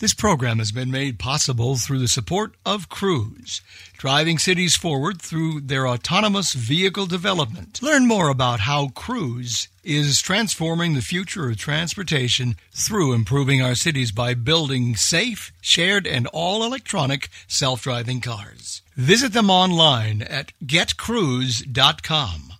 This program has been made possible through the support of Cruise, driving cities forward through their autonomous vehicle development. Learn more about how Cruise is transforming the future of transportation through improving our cities by building safe, shared, and all electronic self driving cars. Visit them online at getcruise.com.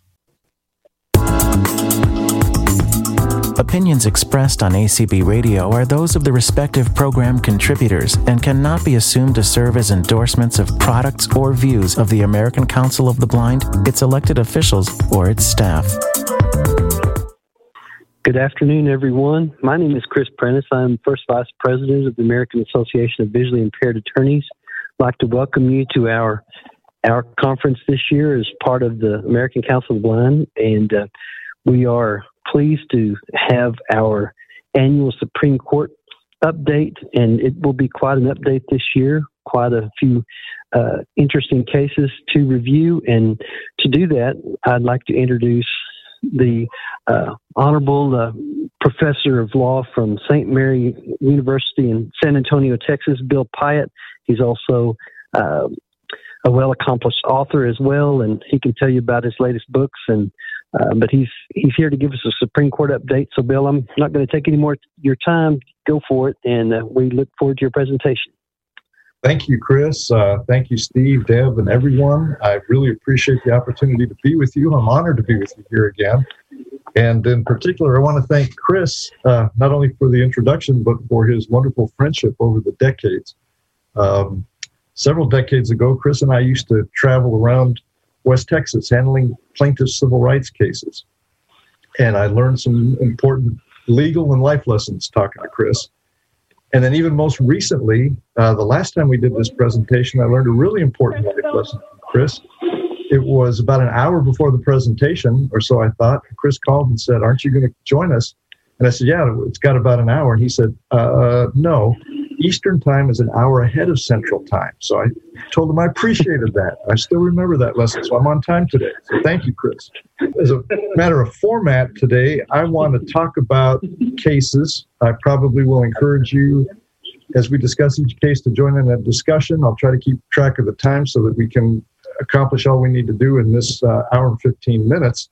Opinions expressed on ACB Radio are those of the respective program contributors and cannot be assumed to serve as endorsements of products or views of the American Council of the Blind, its elected officials, or its staff. Good afternoon, everyone. My name is Chris Prentice. I'm First Vice President of the American Association of Visually Impaired Attorneys. I'd like to welcome you to our our conference this year as part of the American Council of the Blind, and uh, we are pleased to have our annual Supreme Court update, and it will be quite an update this year. Quite a few uh, interesting cases to review, and to do that, I'd like to introduce the uh, Honorable uh, Professor of Law from St. Mary University in San Antonio, Texas, Bill Piatt. He's also uh, a well accomplished author as well, and he can tell you about his latest books and uh, but he's he's here to give us a Supreme Court update. So, Bill, I'm not going to take any more your time. Go for it, and uh, we look forward to your presentation. Thank you, Chris. Uh, thank you, Steve, Deb, and everyone. I really appreciate the opportunity to be with you. I'm honored to be with you here again. And in particular, I want to thank Chris uh, not only for the introduction, but for his wonderful friendship over the decades. Um, several decades ago, Chris and I used to travel around West Texas handling plaintiffs' civil rights cases. And I learned some important legal and life lessons talking to Chris. And then, even most recently, uh, the last time we did this presentation, I learned a really important life lesson from Chris. It was about an hour before the presentation, or so I thought. Chris called and said, Aren't you going to join us? And I said, Yeah, it's got about an hour. And he said, uh, No, Eastern time is an hour ahead of Central time. So I told him I appreciated that. I still remember that lesson. So I'm on time today. So thank you, Chris. As a matter of format today, I want to talk about cases. I probably will encourage you as we discuss each case to join in that discussion. I'll try to keep track of the time so that we can accomplish all we need to do in this uh, hour and 15 minutes.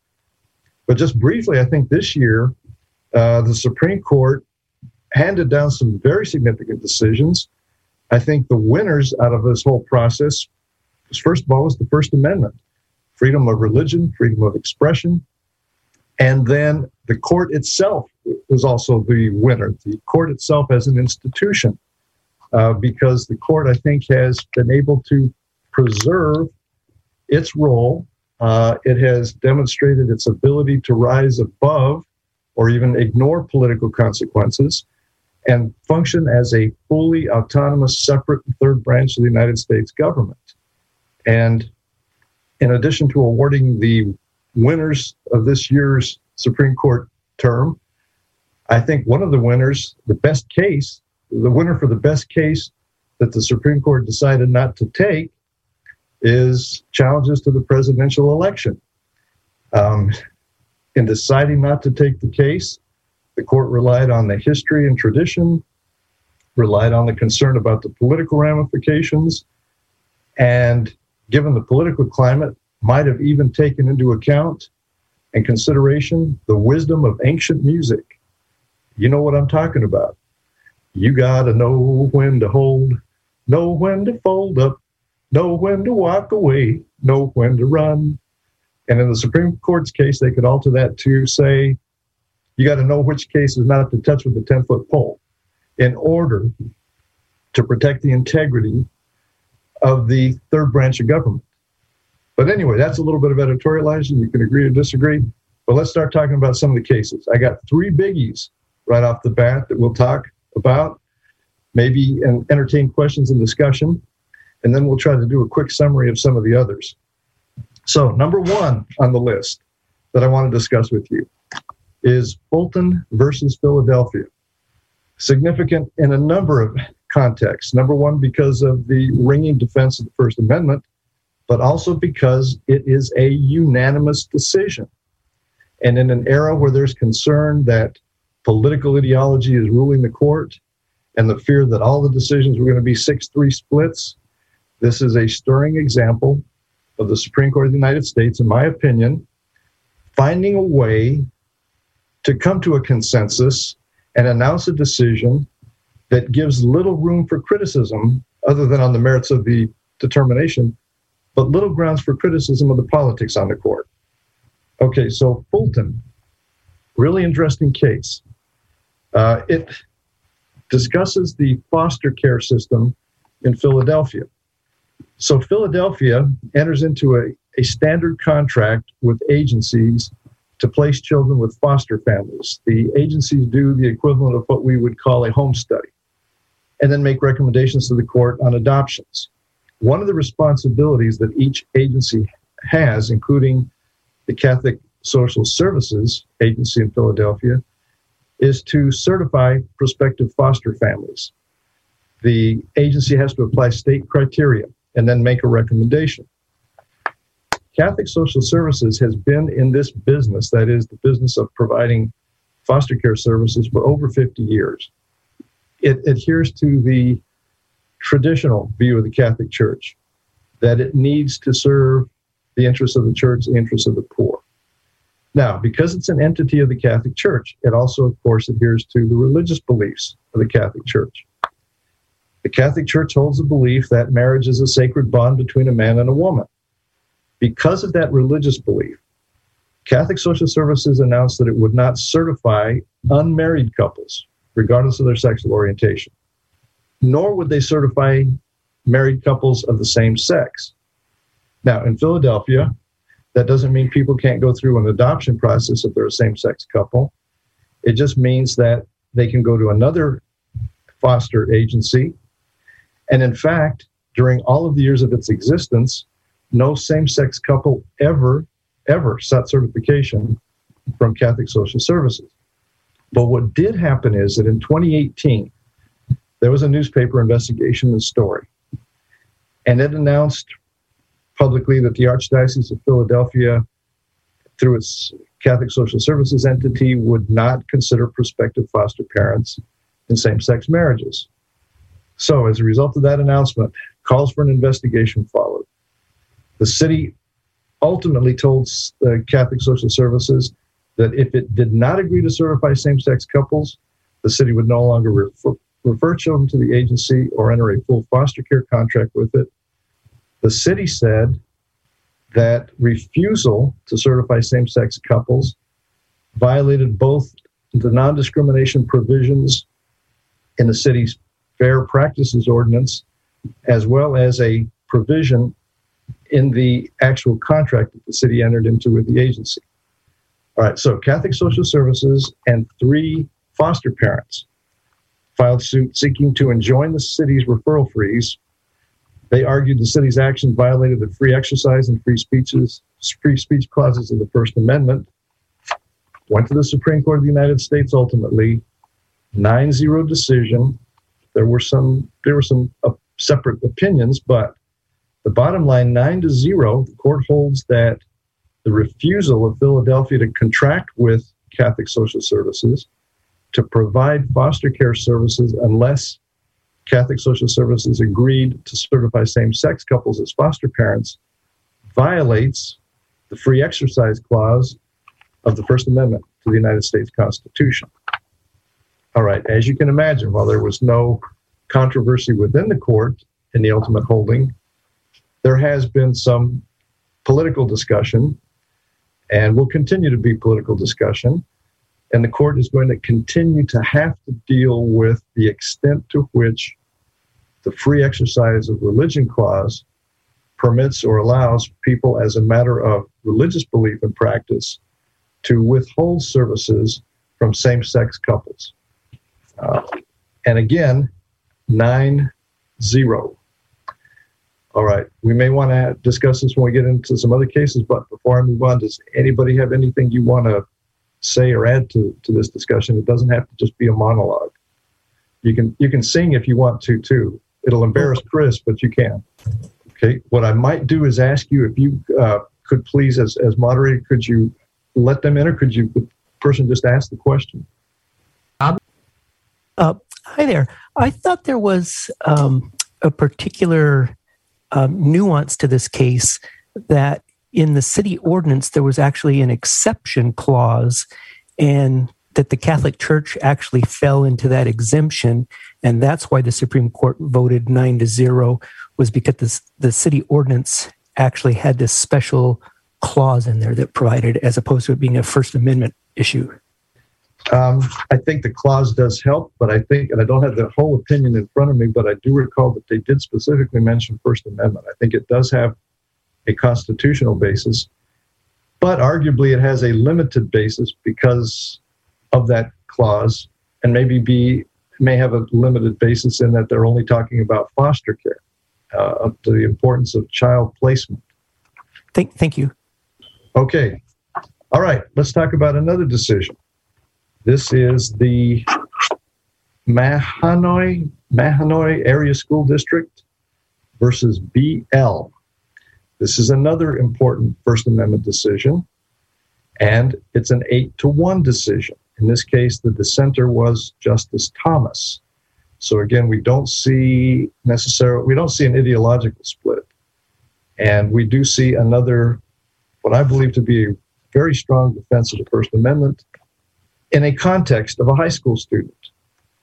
But just briefly, I think this year, uh, the Supreme Court handed down some very significant decisions. I think the winners out of this whole process, was, first of all, was the First Amendment freedom of religion, freedom of expression. And then the court itself was also the winner, the court itself as an institution, uh, because the court, I think, has been able to preserve its role. Uh, it has demonstrated its ability to rise above or even ignore political consequences and function as a fully autonomous, separate third branch of the United States government. And in addition to awarding the winners of this year's Supreme Court term, I think one of the winners, the best case, the winner for the best case that the Supreme Court decided not to take is challenges to the presidential election. Um, in deciding not to take the case, the court relied on the history and tradition, relied on the concern about the political ramifications, and given the political climate, might have even taken into account and consideration the wisdom of ancient music. You know what I'm talking about. You got to know when to hold, know when to fold up, know when to walk away, know when to run. And in the Supreme Court's case, they could alter that to say, you got to know which cases not to touch with a 10 foot pole in order to protect the integrity of the third branch of government. But anyway, that's a little bit of editorializing. You can agree or disagree. But let's start talking about some of the cases. I got three biggies right off the bat that we'll talk about, maybe and entertain questions and discussion. And then we'll try to do a quick summary of some of the others. So, number one on the list that I want to discuss with you is Fulton versus Philadelphia. Significant in a number of contexts. Number one, because of the ringing defense of the First Amendment, but also because it is a unanimous decision. And in an era where there's concern that political ideology is ruling the court and the fear that all the decisions were going to be 6 3 splits. This is a stirring example of the Supreme Court of the United States, in my opinion, finding a way to come to a consensus and announce a decision that gives little room for criticism other than on the merits of the determination, but little grounds for criticism of the politics on the court. Okay, so Fulton, really interesting case. Uh, it discusses the foster care system in Philadelphia. So Philadelphia enters into a, a standard contract with agencies to place children with foster families. The agencies do the equivalent of what we would call a home study and then make recommendations to the court on adoptions. One of the responsibilities that each agency has, including the Catholic Social Services Agency in Philadelphia, is to certify prospective foster families. The agency has to apply state criteria and then make a recommendation. Catholic Social Services has been in this business, that is, the business of providing foster care services, for over 50 years. It adheres to the traditional view of the Catholic Church that it needs to serve the interests of the church, the interests of the poor. Now, because it's an entity of the Catholic Church, it also, of course, adheres to the religious beliefs of the Catholic Church. The Catholic Church holds the belief that marriage is a sacred bond between a man and a woman. Because of that religious belief, Catholic Social Services announced that it would not certify unmarried couples, regardless of their sexual orientation, nor would they certify married couples of the same sex. Now, in Philadelphia, that doesn't mean people can't go through an adoption process if they're a same sex couple. It just means that they can go to another foster agency and in fact, during all of the years of its existence, no same sex couple ever, ever sought certification from Catholic Social Services. But what did happen is that in 2018, there was a newspaper investigation and story, and it announced publicly that the Archdiocese of Philadelphia, through its Catholic Social Services entity, would not consider prospective foster parents in same sex marriages. So, as a result of that announcement, calls for an investigation followed. The city ultimately told the uh, Catholic Social Services that if it did not agree to certify same sex couples, the city would no longer refer, refer children to the agency or enter a full foster care contract with it. The city said that refusal to certify same sex couples violated both the non discrimination provisions in the city's Fair Practices Ordinance, as well as a provision in the actual contract that the city entered into with the agency. All right, so Catholic Social Services and three foster parents filed suit seeking to enjoin the city's referral freeze. They argued the city's action violated the free exercise and free speeches, free speech clauses of the First Amendment. Went to the Supreme Court of the United States ultimately, 9-0 decision there were some there were some uh, separate opinions, but the bottom line, nine to zero, the court holds that the refusal of Philadelphia to contract with Catholic Social Services to provide foster care services unless Catholic Social Services agreed to certify same sex couples as foster parents violates the free exercise clause of the First Amendment to the United States Constitution. All right, as you can imagine, while there was no controversy within the court in the ultimate holding, there has been some political discussion and will continue to be political discussion. And the court is going to continue to have to deal with the extent to which the free exercise of religion clause permits or allows people, as a matter of religious belief and practice, to withhold services from same sex couples. Uh, and again, nine zero. All right, we may want to discuss this when we get into some other cases, but before I move on, does anybody have anything you want to say or add to, to this discussion? It doesn't have to just be a monologue. You can you can sing if you want to too. It'll embarrass Chris, but you can. Okay. What I might do is ask you if you uh, could please, as as moderator, could you let them in, or could you the person just ask the question? Uh, Hi there. I thought there was um, a particular um, nuance to this case that in the city ordinance there was actually an exception clause and that the Catholic Church actually fell into that exemption, and that's why the Supreme Court voted nine to zero was because the, the city ordinance actually had this special clause in there that provided, as opposed to it being a First Amendment issue. Um, I think the clause does help, but I think, and I don't have the whole opinion in front of me, but I do recall that they did specifically mention First Amendment. I think it does have a constitutional basis, but arguably it has a limited basis because of that clause, and maybe be may have a limited basis in that they're only talking about foster care, uh, the importance of child placement. Thank, thank you. Okay, all right. Let's talk about another decision. This is the Mahanoy Mahanoy Area School District versus BL. This is another important First Amendment decision, and it's an eight to one decision. In this case, the dissenter was Justice Thomas. So again, we don't see necessarily we don't see an ideological split, and we do see another what I believe to be a very strong defense of the First Amendment in a context of a high school student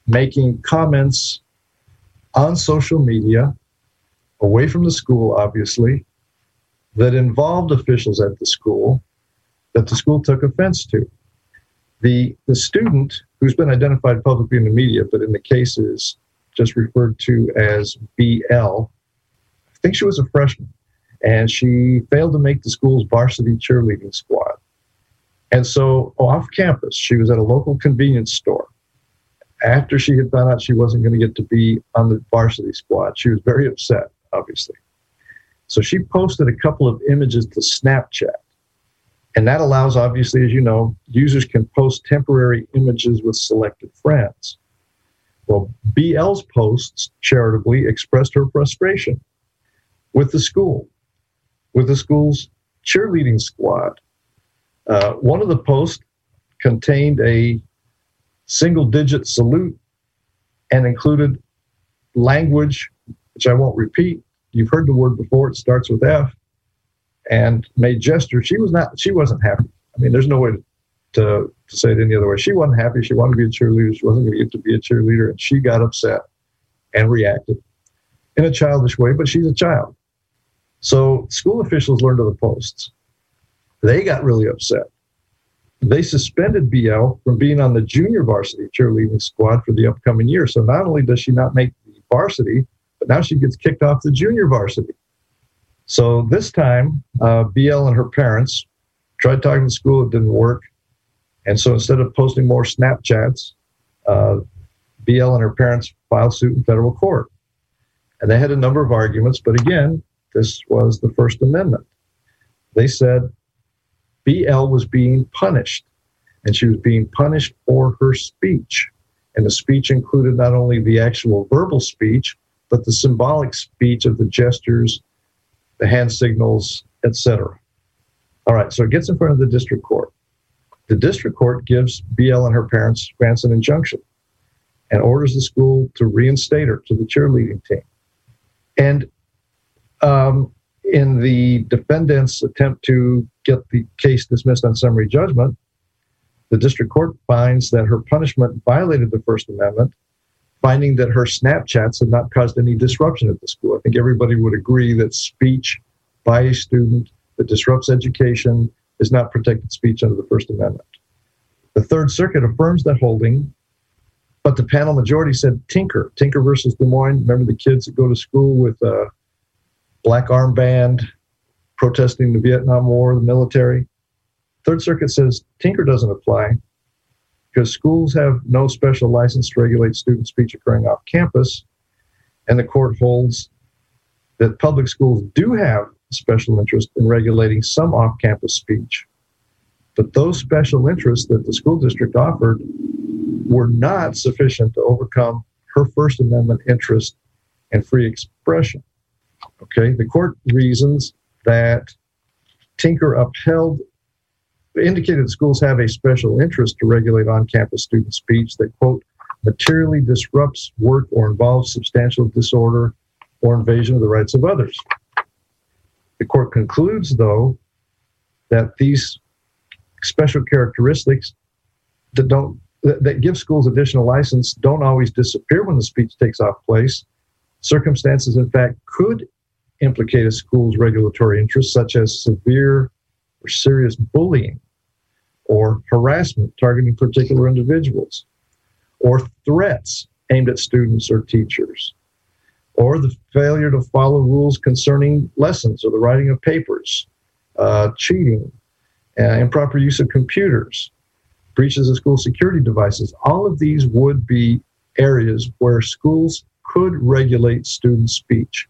making comments on social media, away from the school, obviously, that involved officials at the school that the school took offense to. The, the student, who's been identified publicly in the media, but in the case is just referred to as BL, I think she was a freshman, and she failed to make the school's varsity cheerleading squad. And so off campus, she was at a local convenience store. After she had found out she wasn't going to get to be on the varsity squad, she was very upset, obviously. So she posted a couple of images to Snapchat. And that allows, obviously, as you know, users can post temporary images with selected friends. Well, BL's posts charitably expressed her frustration with the school, with the school's cheerleading squad, uh, one of the posts contained a single digit salute and included language, which I won't repeat. You've heard the word before, it starts with F, and made gesture. She was not, she wasn't happy. I mean, there's no way to, to, to say it any other way. She wasn't happy. She wanted to be a cheerleader. She wasn't going to get to be a cheerleader, and she got upset and reacted in a childish way, but she's a child. So school officials learned of the posts. They got really upset. They suspended BL from being on the junior varsity cheerleading squad for the upcoming year. So not only does she not make the varsity, but now she gets kicked off the junior varsity. So this time, uh, BL and her parents tried talking to school, it didn't work. And so instead of posting more Snapchats, uh, BL and her parents filed suit in federal court. And they had a number of arguments, but again, this was the First Amendment. They said BL was being punished, and she was being punished for her speech. And the speech included not only the actual verbal speech, but the symbolic speech of the gestures, the hand signals, etc. All right, so it gets in front of the district court. The district court gives BL and her parents grants an injunction and orders the school to reinstate her to the cheerleading team. And um, in the defendant's attempt to get the case dismissed on summary judgment, the district court finds that her punishment violated the First Amendment, finding that her Snapchats had not caused any disruption at the school. I think everybody would agree that speech by a student that disrupts education is not protected speech under the First Amendment. The Third Circuit affirms that holding, but the panel majority said Tinker, Tinker versus Des Moines. Remember the kids that go to school with uh, black armband, protesting the Vietnam War, the military. Third Circuit says Tinker doesn't apply because schools have no special license to regulate student speech occurring off campus. And the court holds that public schools do have special interest in regulating some off campus speech. But those special interests that the school district offered were not sufficient to overcome her First Amendment interest in free expression. Okay, the court reasons that Tinker upheld, indicated schools have a special interest to regulate on campus student speech that, quote, materially disrupts work or involves substantial disorder or invasion of the rights of others. The court concludes, though, that these special characteristics that don't that give schools additional license don't always disappear when the speech takes off place. Circumstances, in fact, could implicate a school's regulatory interests, such as severe or serious bullying or harassment targeting particular individuals, or threats aimed at students or teachers, or the failure to follow rules concerning lessons or the writing of papers, uh, cheating, uh, improper use of computers, breaches of school security devices. All of these would be areas where schools could regulate student speech,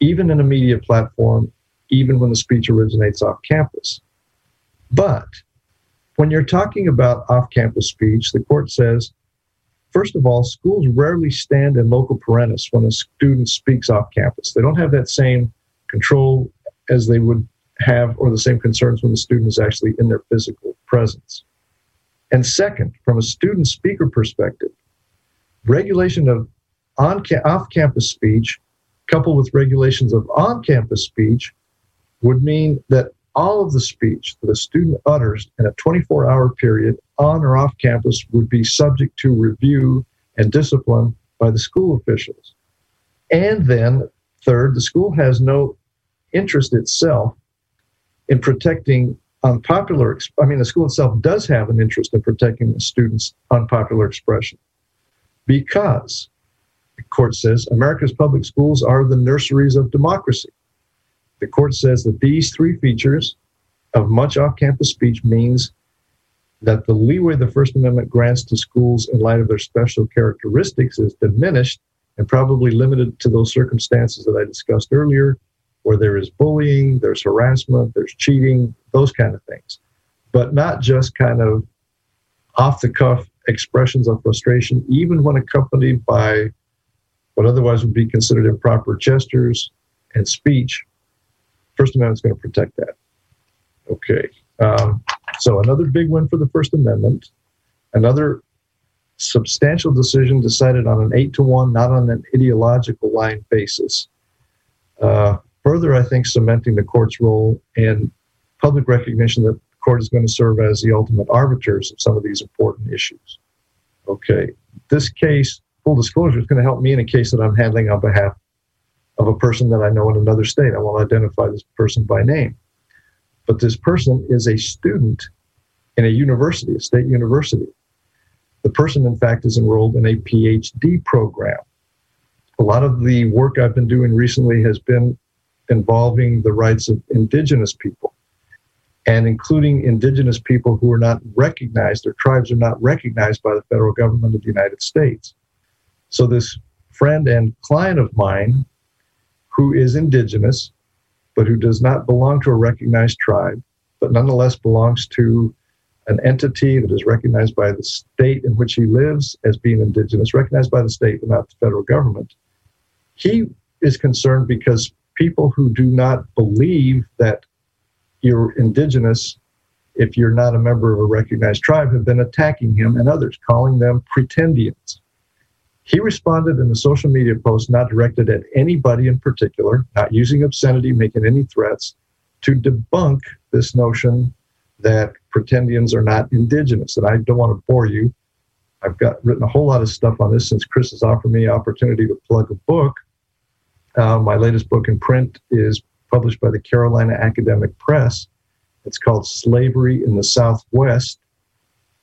even in a media platform, even when the speech originates off campus. But when you're talking about off campus speech, the court says, first of all, schools rarely stand in loco parentis when a student speaks off campus. They don't have that same control as they would have or the same concerns when the student is actually in their physical presence. And second, from a student speaker perspective, regulation of on off campus speech coupled with regulations of on campus speech would mean that all of the speech that a student utters in a 24 hour period on or off campus would be subject to review and discipline by the school officials. And then, third, the school has no interest itself in protecting unpopular, I mean, the school itself does have an interest in protecting the students' unpopular expression because, the court says, America's public schools are the nurseries of democracy. The court says that these three features of much off campus speech means that the leeway the First Amendment grants to schools in light of their special characteristics is diminished and probably limited to those circumstances that I discussed earlier, where there is bullying, there's harassment, there's cheating, those kind of things, but not just kind of off the cuff expressions of frustration, even when accompanied by what otherwise would be considered improper gestures and speech First Amendment is going to protect that. Okay. Um, so another big win for the First Amendment. Another substantial decision decided on an eight to one, not on an ideological line basis. Uh, further, I think cementing the court's role and public recognition that the court is going to serve as the ultimate arbiters of some of these important issues. Okay, this case, full disclosure, is going to help me in a case that I'm handling on behalf of a person that I know in another state. I won't identify this person by name. But this person is a student in a university, a state university. The person, in fact, is enrolled in a PhD program. A lot of the work I've been doing recently has been involving the rights of indigenous people and including indigenous people who are not recognized, their tribes are not recognized by the federal government of the United States. So, this friend and client of mine who is indigenous, but who does not belong to a recognized tribe, but nonetheless belongs to an entity that is recognized by the state in which he lives as being indigenous, recognized by the state but not the federal government. He is concerned because people who do not believe that you're indigenous, if you're not a member of a recognized tribe, have been attacking him and others, calling them pretendians. He responded in a social media post not directed at anybody in particular, not using obscenity, making any threats, to debunk this notion that pretendians are not indigenous. And I don't want to bore you. I've got written a whole lot of stuff on this since Chris has offered me opportunity to plug a book. Uh, my latest book in print is published by the Carolina Academic Press. It's called Slavery in the Southwest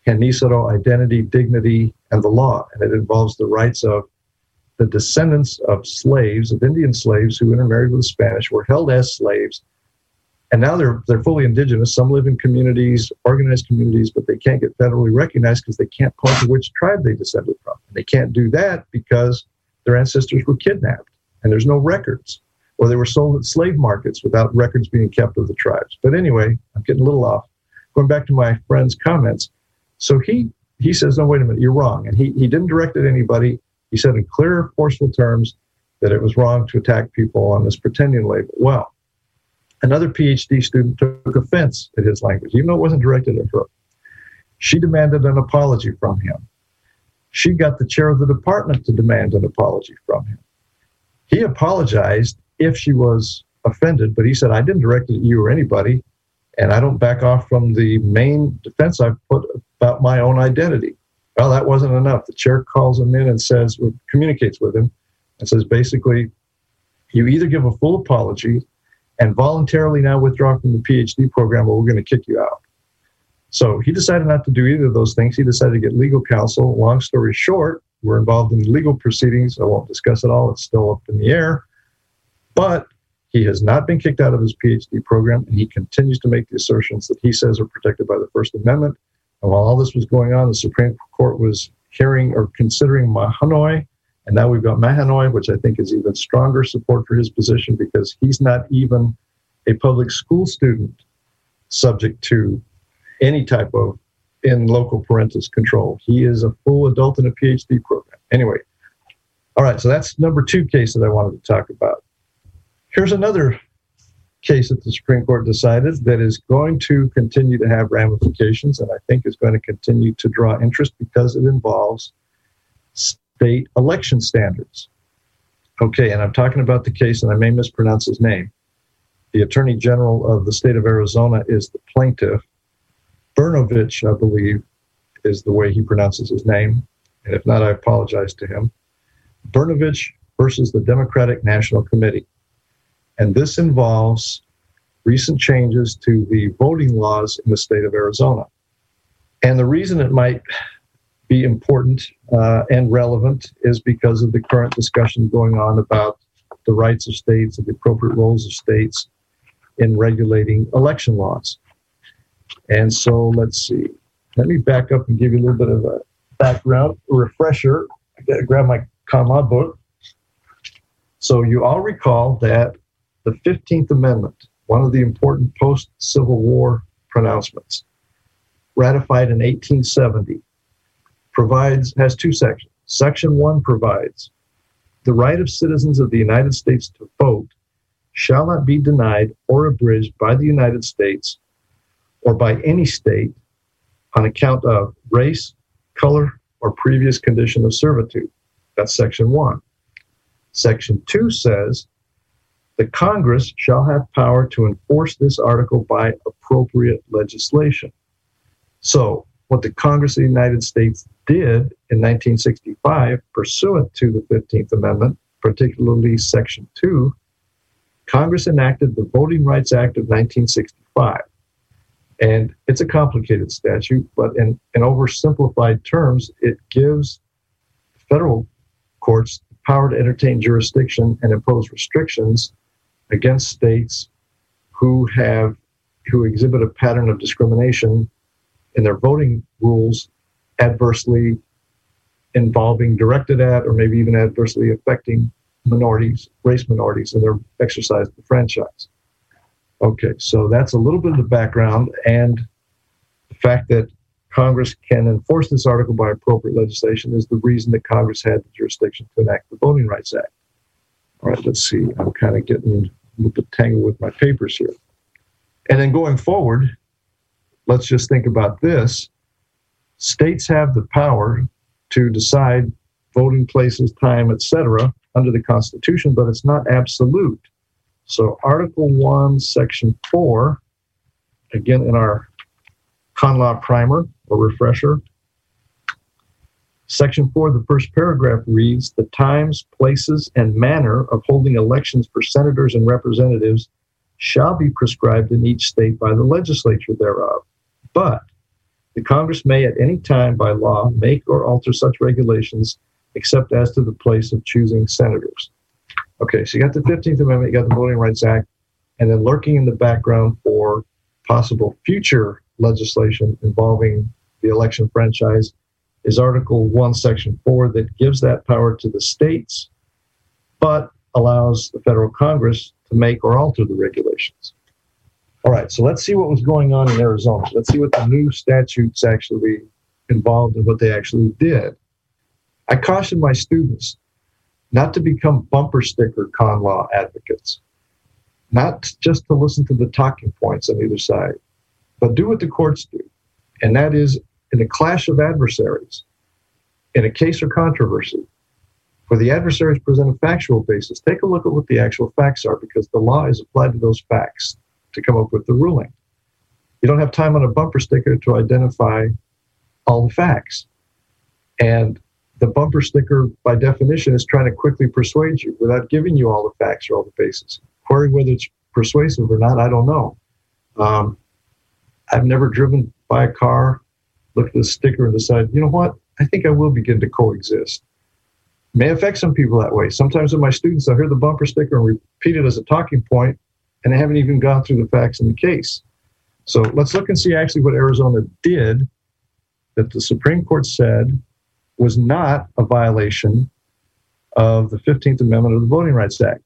Genízaro Identity, Dignity, and the Law. And it involves the rights of the descendants of slaves, of Indian slaves who intermarried with the Spanish, were held as slaves. And now they're, they're fully indigenous. Some live in communities, organized communities, but they can't get federally recognized because they can't point to which tribe they descended from. And they can't do that because their ancestors were kidnapped and there's no records. Or they were sold at slave markets without records being kept of the tribes. But anyway, I'm getting a little off. Going back to my friend's comments, so he he says, no, wait a minute, you're wrong. And he, he didn't direct it at anybody. He said in clear, forceful terms that it was wrong to attack people on this pretendian label. Well, another PhD student took offense at his language, even though it wasn't directed at her. She demanded an apology from him. she got the chair of the department to demand an apology from him. He apologized if she was offended, but he said, I didn't direct it at you or anybody, and I don't back off from the main defense I've put about my own identity. Well, that wasn't enough. The chair calls him in and says, communicates with him, and says basically, you either give a full apology and voluntarily now withdraw from the PhD program, or we're going to kick you out. So he decided not to do either of those things. He decided to get legal counsel. Long story short, we're involved in legal proceedings. I won't discuss it all, it's still up in the air. But he has not been kicked out of his PhD program, and he continues to make the assertions that he says are protected by the First Amendment. And while all this was going on, the Supreme Court was hearing or considering Mahanoy, and now we've got Mahanoy, which I think is even stronger support for his position because he's not even a public school student subject to any type of in loco parentis control. He is a full adult in a PhD program. Anyway, all right, so that's number two case that I wanted to talk about. Here's another case that the Supreme Court decided that is going to continue to have ramifications and I think is going to continue to draw interest because it involves state election standards. Okay, and I'm talking about the case, and I may mispronounce his name. The Attorney General of the state of Arizona is the plaintiff. Brnovich, I believe, is the way he pronounces his name. And if not, I apologize to him. Brnovich versus the Democratic National Committee. And this involves recent changes to the voting laws in the state of Arizona. And the reason it might be important uh, and relevant is because of the current discussion going on about the rights of states and the appropriate roles of states in regulating election laws. And so let's see. Let me back up and give you a little bit of a background, a refresher. I got to grab my con law book. So you all recall that the 15th Amendment, one of the important post Civil War pronouncements, ratified in 1870, provides has two sections. Section 1 provides the right of citizens of the United States to vote shall not be denied or abridged by the United States or by any state on account of race, color, or previous condition of servitude. That's section 1. Section 2 says the Congress shall have power to enforce this article by appropriate legislation. So, what the Congress of the United States did in 1965, pursuant to the 15th Amendment, particularly Section 2, Congress enacted the Voting Rights Act of 1965. And it's a complicated statute, but in, in oversimplified terms, it gives federal courts power to entertain jurisdiction and impose restrictions against states who have who exhibit a pattern of discrimination in their voting rules adversely involving directed at or maybe even adversely affecting minorities, race minorities in their exercise of the franchise. Okay, so that's a little bit of the background and the fact that Congress can enforce this article by appropriate legislation is the reason that Congress had the jurisdiction to enact the Voting Rights Act. All right, let's see. I'm kind of getting a little bit tangled with my papers here. And then going forward, let's just think about this. States have the power to decide voting places, time, etc., under the Constitution, but it's not absolute. So, Article 1, Section 4, again in our con law primer or refresher, Section 4, the first paragraph reads The times, places, and manner of holding elections for senators and representatives shall be prescribed in each state by the legislature thereof. But the Congress may at any time by law make or alter such regulations except as to the place of choosing senators. Okay, so you got the 15th Amendment, you got the Voting Rights Act, and then lurking in the background for possible future legislation involving the election franchise is Article 1, Section 4, that gives that power to the states, but allows the federal Congress to make or alter the regulations. All right, so let's see what was going on in Arizona. Let's see what the new statutes actually involved and what they actually did. I caution my students not to become bumper sticker con law advocates, not just to listen to the talking points on either side, but do what the courts do. And that is in a clash of adversaries, in a case or controversy, for the adversaries present a factual basis, take a look at what the actual facts are because the law is applied to those facts to come up with the ruling. You don't have time on a bumper sticker to identify all the facts. And the bumper sticker, by definition, is trying to quickly persuade you without giving you all the facts or all the bases. Query whether it's persuasive or not, I don't know. Um, I've never driven by a car, looked at the sticker, and decide, you know what? I think I will begin to coexist. May affect some people that way. Sometimes with my students, I hear the bumper sticker and repeat it as a talking point, and they haven't even gone through the facts in the case. So let's look and see actually what Arizona did that the Supreme Court said was not a violation of the 15th Amendment of the Voting Rights Act.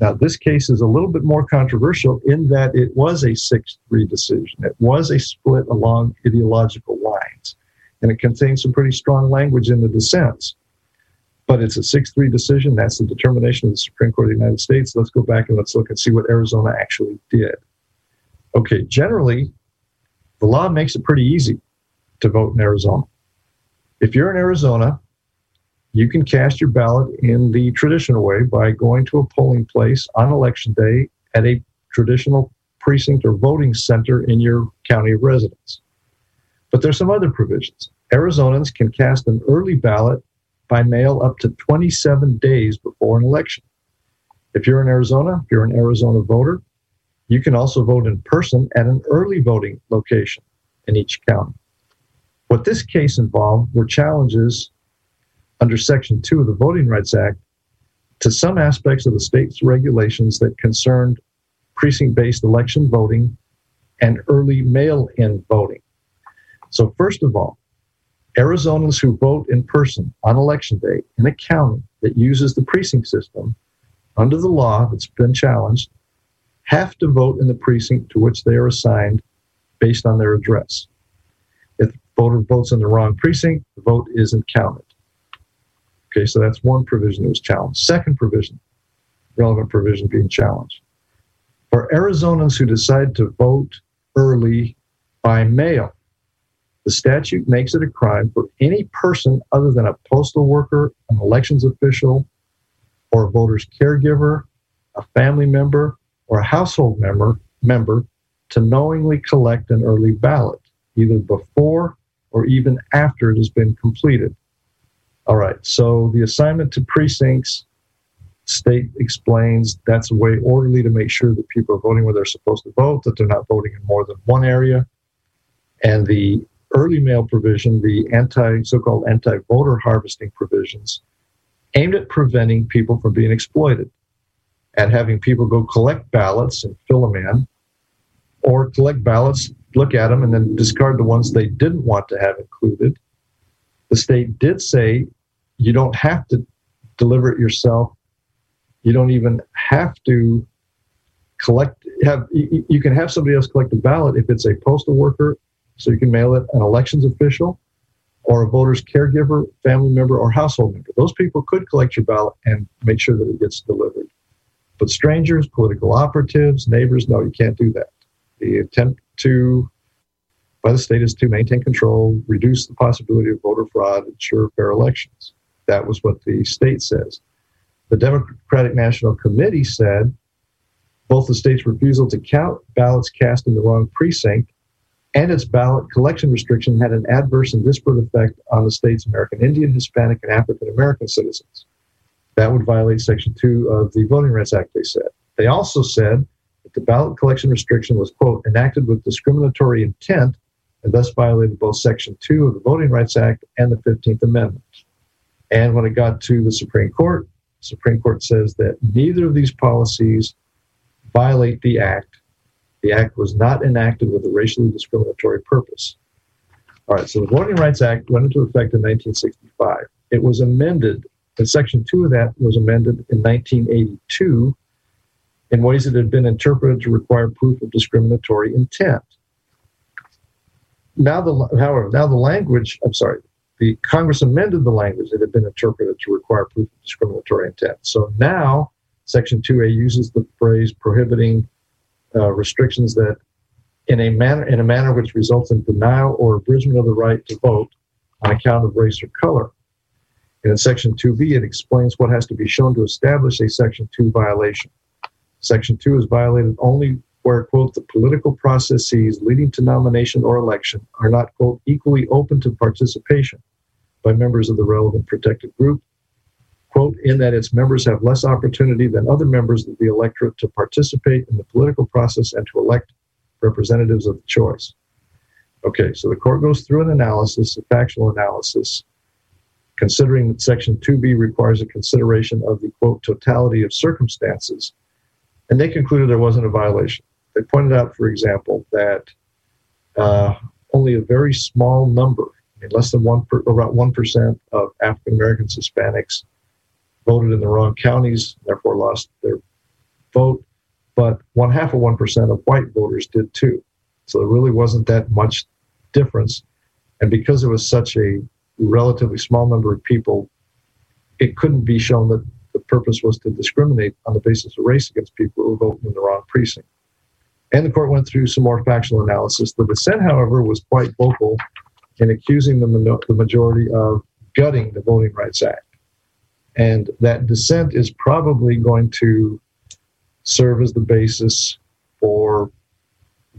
Now, this case is a little bit more controversial in that it was a 6 3 decision. It was a split along ideological lines, and it contains some pretty strong language in the dissents. But it's a 6 3 decision. That's the determination of the Supreme Court of the United States. Let's go back and let's look and see what Arizona actually did. Okay, generally, the law makes it pretty easy to vote in Arizona. If you're in Arizona, you can cast your ballot in the traditional way by going to a polling place on election day at a traditional precinct or voting center in your county of residence. But there's some other provisions. Arizonans can cast an early ballot by mail up to 27 days before an election. If you're in Arizona, if you're an Arizona voter, you can also vote in person at an early voting location in each county. What this case involved were challenges under Section 2 of the Voting Rights Act to some aspects of the state's regulations that concerned precinct based election voting and early mail in voting. So, first of all, Arizonans who vote in person on election day in a county that uses the precinct system under the law that's been challenged have to vote in the precinct to which they are assigned based on their address. If the voter votes in the wrong precinct, the vote isn't counted. Okay, so that's one provision that was challenged. Second provision, relevant provision being challenged. For Arizonans who decide to vote early by mail, the statute makes it a crime for any person other than a postal worker, an elections official, or a voter's caregiver, a family member, or a household member, member to knowingly collect an early ballot, either before or even after it has been completed. All right, so the assignment to precincts, state explains that's a way orderly to make sure that people are voting where they're supposed to vote, that they're not voting in more than one area. And the early mail provision, the anti so-called anti-voter harvesting provisions, aimed at preventing people from being exploited at having people go collect ballots and fill them in, or collect ballots, look at them, and then discard the ones they didn't want to have included. The state did say you don't have to deliver it yourself. You don't even have to collect have you can have somebody else collect the ballot if it's a postal worker so you can mail it an elections official or a voter's caregiver family member or household member those people could collect your ballot and make sure that it gets delivered but strangers, political operatives, neighbors, no, you can't do that. The attempt to by the state is to maintain control, reduce the possibility of voter fraud, ensure fair elections. That was what the state says. The Democratic National Committee said both the state's refusal to count ballots cast in the wrong precinct and its ballot collection restriction had an adverse and disparate effect on the state's American Indian, Hispanic, and African American citizens. That would violate Section 2 of the Voting Rights Act, they said. They also said that the ballot collection restriction was, quote, enacted with discriminatory intent and thus violated both Section 2 of the Voting Rights Act and the 15th Amendment. And when it got to the Supreme Court, Supreme Court says that neither of these policies violate the Act. The Act was not enacted with a racially discriminatory purpose. All right, so the Voting Rights Act went into effect in 1965. It was amended and Section 2 of that was amended in 1982 in ways that had been interpreted to require proof of discriminatory intent. Now, the, however, now the language, I'm sorry, the Congress amended the language that had been interpreted to require proof of discriminatory intent. So now Section 2A uses the phrase prohibiting uh, restrictions that in a manner in a manner which results in denial or abridgment of the right to vote on account of race or color. And in Section 2B, it explains what has to be shown to establish a Section 2 violation. Section 2 is violated only where, quote, the political processes leading to nomination or election are not, quote, equally open to participation by members of the relevant protected group, quote, in that its members have less opportunity than other members of the electorate to participate in the political process and to elect representatives of the choice. Okay, so the court goes through an analysis, a factual analysis, considering that Section 2B requires a consideration of the quote totality of circumstances, and they concluded there wasn't a violation. They pointed out, for example, that uh, only a very small number, I mean, less than one, per, about one percent of African Americans, Hispanics, voted in the wrong counties, therefore lost their vote. But one half of one percent of white voters did too. So there really wasn't that much difference. And because it was such a relatively small number of people, it couldn't be shown that the purpose was to discriminate on the basis of race against people who were voting in the wrong precinct. And the court went through some more factual analysis. The dissent, however, was quite vocal in accusing the, the majority of gutting the Voting Rights Act. And that dissent is probably going to serve as the basis for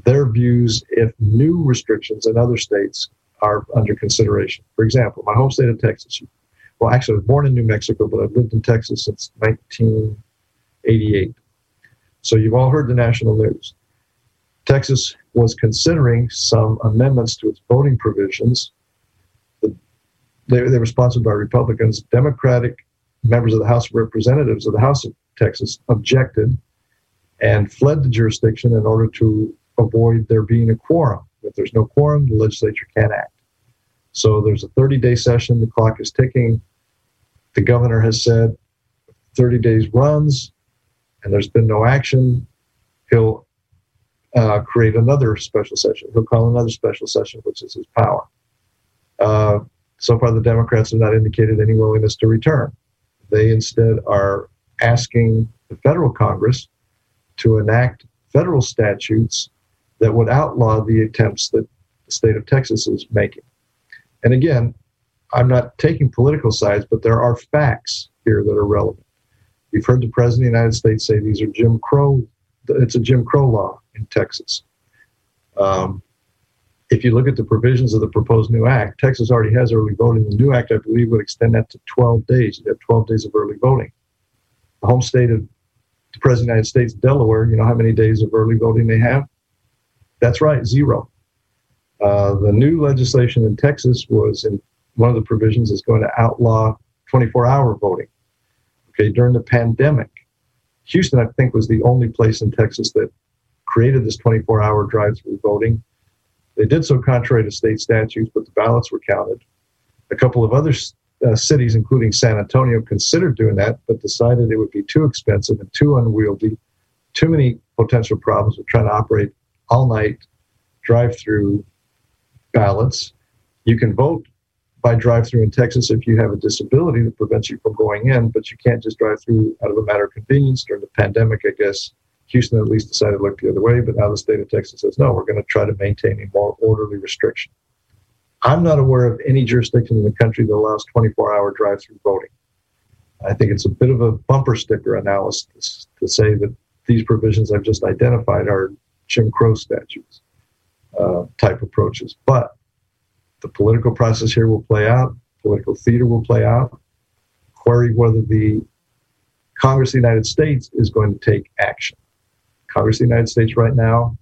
their views if new restrictions in other states are under consideration. For example, my home state of Texas. Well, actually, I was born in New Mexico, but I've lived in Texas since 1988. So you've all heard the national news. Texas was considering some amendments to its voting provisions. They, they were sponsored by Republicans. Democratic members of the House of Representatives of the House of Texas objected and fled the jurisdiction in order to avoid there being a quorum. If there's no quorum, the legislature can't act. So there's a 30 day session, the clock is ticking. The governor has said 30 days runs and there's been no action. He'll uh, create another special session. He'll call another special session, which is his power. Uh, so far, the Democrats have not indicated any willingness to return. They instead are asking the federal Congress to enact federal statutes that would outlaw the attempts that the state of Texas is making. And again, I'm not taking political sides, but there are facts here that are relevant. You've heard the President of the United States say these are Jim Crow, it's a Jim Crow law in Texas. Um, if you look at the provisions of the proposed new act, Texas already has early voting. The new act, I believe, would extend that to 12 days. You have 12 days of early voting. The home state of the President of the United States, Delaware, you know how many days of early voting they have? That's right, zero. Uh, the new legislation in Texas was in one of the provisions is going to outlaw 24 hour voting. Okay, during the pandemic, Houston, I think, was the only place in Texas that created this 24 hour drive through voting. They did so contrary to state statutes, but the ballots were counted. A couple of other uh, cities, including San Antonio, considered doing that, but decided it would be too expensive and too unwieldy, too many potential problems with trying to operate all night drive through ballots. You can vote by drive through in Texas if you have a disability that prevents you from going in, but you can't just drive through out of a matter of convenience. During the pandemic, I guess Houston at least decided to look the other way, but now the state of Texas says, no, we're going to try to maintain a more orderly restriction. I'm not aware of any jurisdiction in the country that allows 24 hour drive through voting. I think it's a bit of a bumper sticker analysis to say that these provisions I've just identified are Jim Crow statutes uh, type approaches. But the political process here will play out, political theater will play out. Query whether the Congress of the United States is going to take action. Congress of the United States right now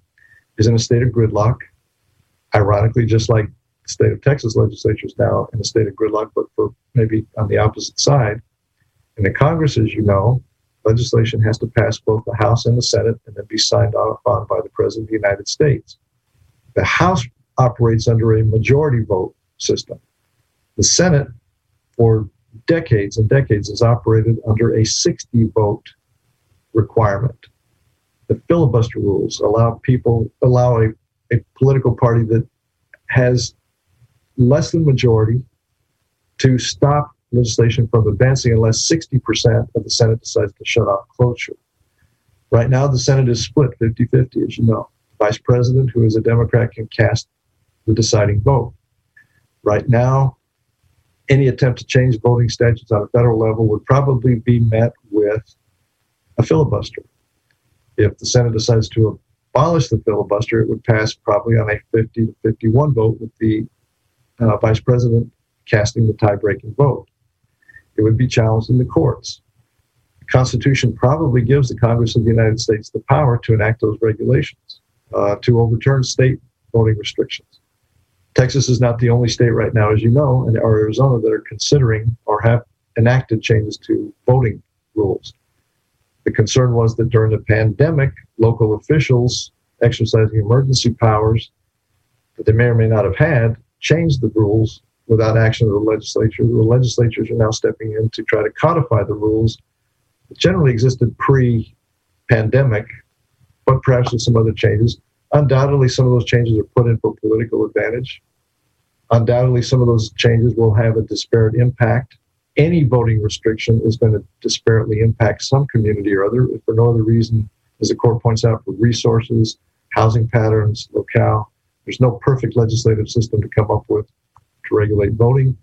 is in a state of gridlock. Ironically, just like the state of Texas legislature is now in a state of gridlock, but for maybe on the opposite side. In the Congress, as you know, legislation has to pass both the House and the Senate and then be signed off on by the President of the United States. The House operates under a majority vote system. The Senate, for decades and decades, has operated under a 60 vote requirement. The filibuster rules allow people, allow a, a political party that has less than majority to stop legislation from advancing unless 60% of the Senate decides to shut off cloture. Right now, the Senate is split 50 50, as you know. The Vice President, who is a Democrat, can cast the deciding vote. Right now, any attempt to change voting statutes on a federal level would probably be met with a filibuster. If the Senate decides to abolish the filibuster, it would pass probably on a 50 to 51 vote with the uh, vice president casting the tie-breaking vote. It would be challenged in the courts. The Constitution probably gives the Congress of the United States the power to enact those regulations, uh, to overturn state voting restrictions. Texas is not the only state right now, as you know, and or Arizona that are considering or have enacted changes to voting rules. The concern was that during the pandemic, local officials exercising emergency powers that they may or may not have had changed the rules without action of the legislature. The legislatures are now stepping in to try to codify the rules that generally existed pre pandemic, but perhaps with some other changes. Undoubtedly, some of those changes are put in for political advantage. Undoubtedly, some of those changes will have a disparate impact. Any voting restriction is going to disparately impact some community or other, for no other reason, as the court points out, for resources, housing patterns, locale. There's no perfect legislative system to come up with to regulate voting.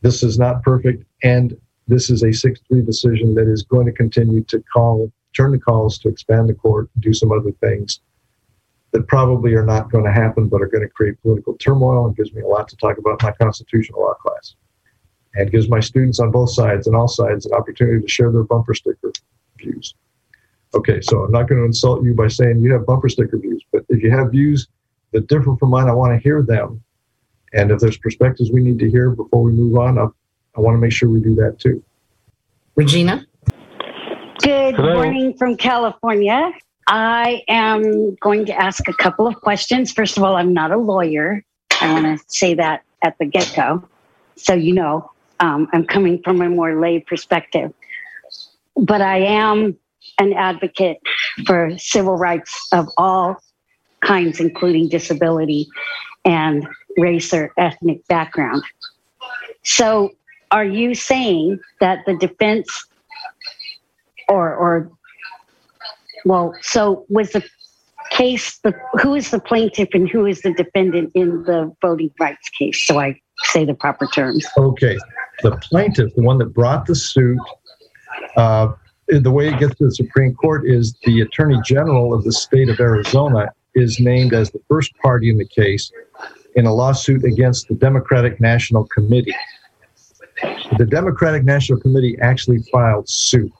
This is not perfect, and this is a 6 3 decision that is going to continue to call, turn the calls to expand the court, do some other things that probably are not going to happen, but are going to create political turmoil and gives me a lot to talk about in my constitutional law class. And gives my students on both sides and all sides an opportunity to share their bumper sticker views. Okay, so I'm not going to insult you by saying you have bumper sticker views, but if you have views that differ from mine, I want to hear them. And if there's perspectives we need to hear before we move on, I, I want to make sure we do that too. Regina? Good Hello. morning from California. I am going to ask a couple of questions. First of all, I'm not a lawyer. I want to say that at the get go. So, you know, um, I'm coming from a more lay perspective. But I am an advocate for civil rights of all kinds, including disability and race or ethnic background. So, are you saying that the defense or, or well, so was the case the who is the plaintiff and who is the defendant in the voting rights case? So I say the proper terms. Okay, the plaintiff, the one that brought the suit. Uh, the way it gets to the Supreme Court is the Attorney General of the state of Arizona is named as the first party in the case in a lawsuit against the Democratic National Committee. The Democratic National Committee actually filed suit.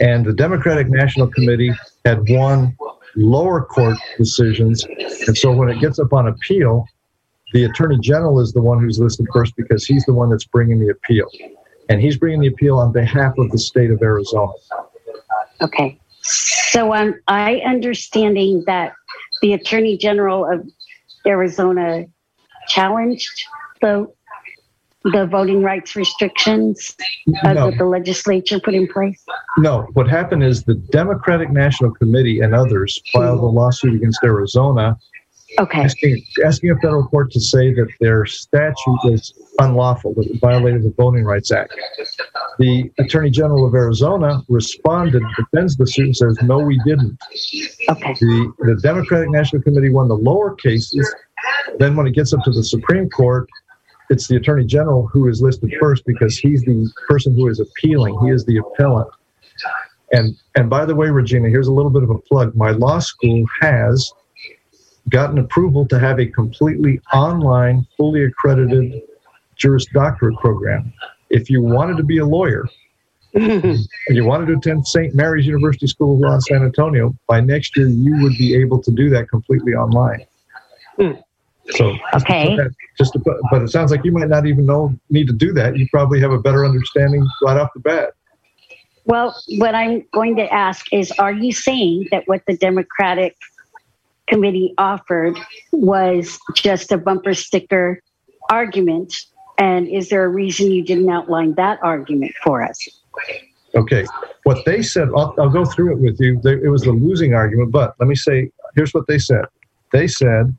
And the Democratic National Committee had won lower court decisions. And so when it gets up on appeal, the Attorney General is the one who's listed first because he's the one that's bringing the appeal. And he's bringing the appeal on behalf of the state of Arizona. Okay. So um, I understanding that the Attorney General of Arizona challenged the the voting rights restrictions uh, no. that the legislature put in place? No. What happened is the Democratic National Committee and others filed a lawsuit against Arizona. Okay. Asking, asking a federal court to say that their statute was unlawful, that it violated the Voting Rights Act. The Attorney General of Arizona responded, defends the suit, and says, no, we didn't. Okay. The, the Democratic National Committee won the lower cases. Then, when it gets up to the Supreme Court, it's the attorney general who is listed first because he's the person who is appealing. He is the appellant. And and by the way, Regina, here's a little bit of a plug. My law school has gotten approval to have a completely online, fully accredited Juris Doctorate program. If you wanted to be a lawyer and you wanted to attend St. Mary's University School of Law in San Antonio, by next year you would be able to do that completely online. Mm. So okay, just to but it sounds like you might not even know need to do that. You probably have a better understanding right off the bat. Well, what I'm going to ask is, are you saying that what the Democratic committee offered was just a bumper sticker argument? And is there a reason you didn't outline that argument for us? Okay. What they said, I'll, I'll go through it with you. They, it was the losing argument, but let me say here's what they said. They said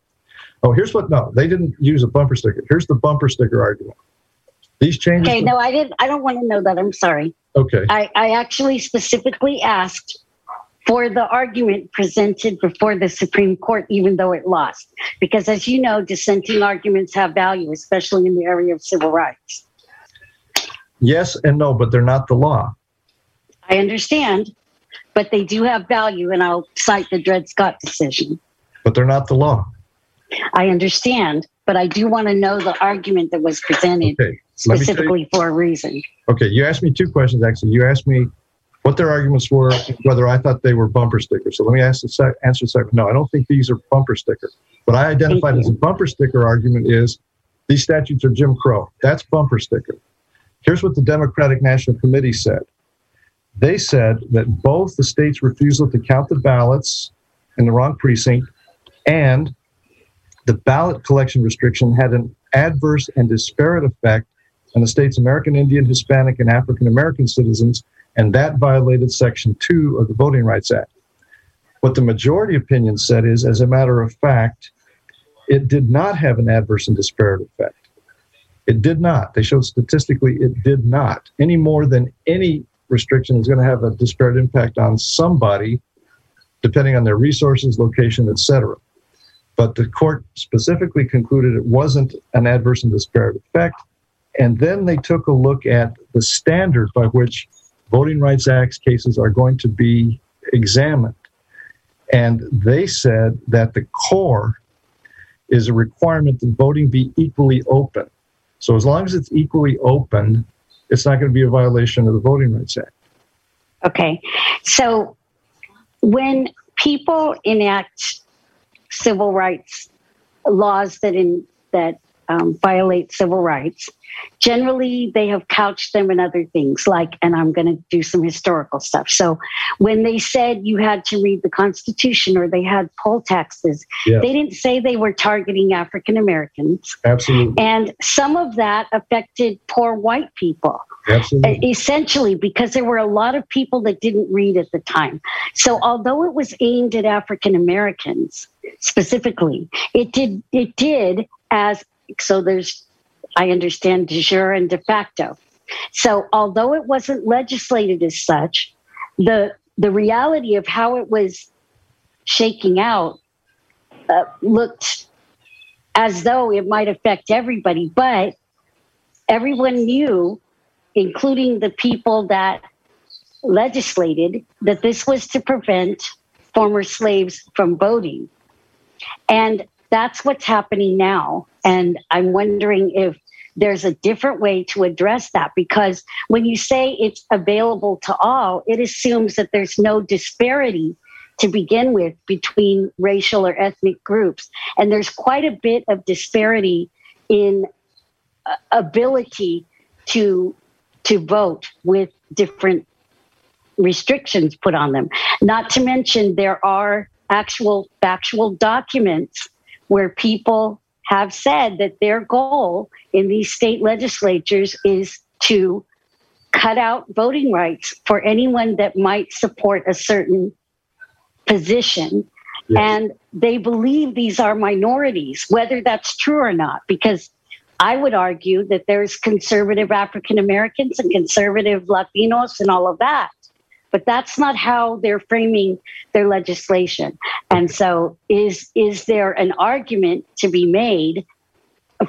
Oh, here's what. No, they didn't use a bumper sticker. Here's the bumper sticker argument. These changes. Okay, no, I didn't. I don't want to know that. I'm sorry. Okay. I, I actually specifically asked for the argument presented before the Supreme Court, even though it lost. Because as you know, dissenting arguments have value, especially in the area of civil rights. Yes and no, but they're not the law. I understand, but they do have value, and I'll cite the Dred Scott decision. But they're not the law. I understand, but I do want to know the argument that was presented okay. specifically for a reason. Okay, you asked me two questions actually. You asked me what their arguments were, whether I thought they were bumper stickers. So let me ask the sec- answer the second. No, I don't think these are bumper stickers. What I identified as a bumper sticker argument is these statutes are Jim Crow. That's bumper sticker. Here's what the Democratic National Committee said. They said that both the state's refusal to count the ballots in the wrong precinct and the ballot collection restriction had an adverse and disparate effect on the state's American Indian, Hispanic, and African American citizens, and that violated Section 2 of the Voting Rights Act. What the majority opinion said is, as a matter of fact, it did not have an adverse and disparate effect. It did not. They showed statistically it did not, any more than any restriction is going to have a disparate impact on somebody, depending on their resources, location, etc. But the court specifically concluded it wasn't an adverse and disparate effect. And then they took a look at the standard by which Voting Rights Act cases are going to be examined. And they said that the core is a requirement that voting be equally open. So as long as it's equally open, it's not going to be a violation of the Voting Rights Act. Okay. So when people enact civil rights laws that in that um, violate civil rights, generally they have couched them in other things like and i'm going to do some historical stuff. So when they said you had to read the constitution or they had poll taxes they didn't say they were targeting african americans. Absolutely. And some of that affected poor white people. Absolutely. essentially because there were a lot of people that didn't read at the time. So although it was aimed at african americans specifically it did it did as so there's I understand de jure and de facto. So, although it wasn't legislated as such, the the reality of how it was shaking out uh, looked as though it might affect everybody, but everyone knew, including the people that legislated, that this was to prevent former slaves from voting. And that's what's happening now. And I'm wondering if there's a different way to address that because when you say it's available to all, it assumes that there's no disparity to begin with between racial or ethnic groups. And there's quite a bit of disparity in uh, ability to to vote with different restrictions put on them. Not to mention there are actual factual documents where people have said that their goal in these state legislatures is to cut out voting rights for anyone that might support a certain position. Yes. And they believe these are minorities, whether that's true or not, because I would argue that there's conservative African Americans and conservative Latinos and all of that but that's not how they're framing their legislation. And so, is is there an argument to be made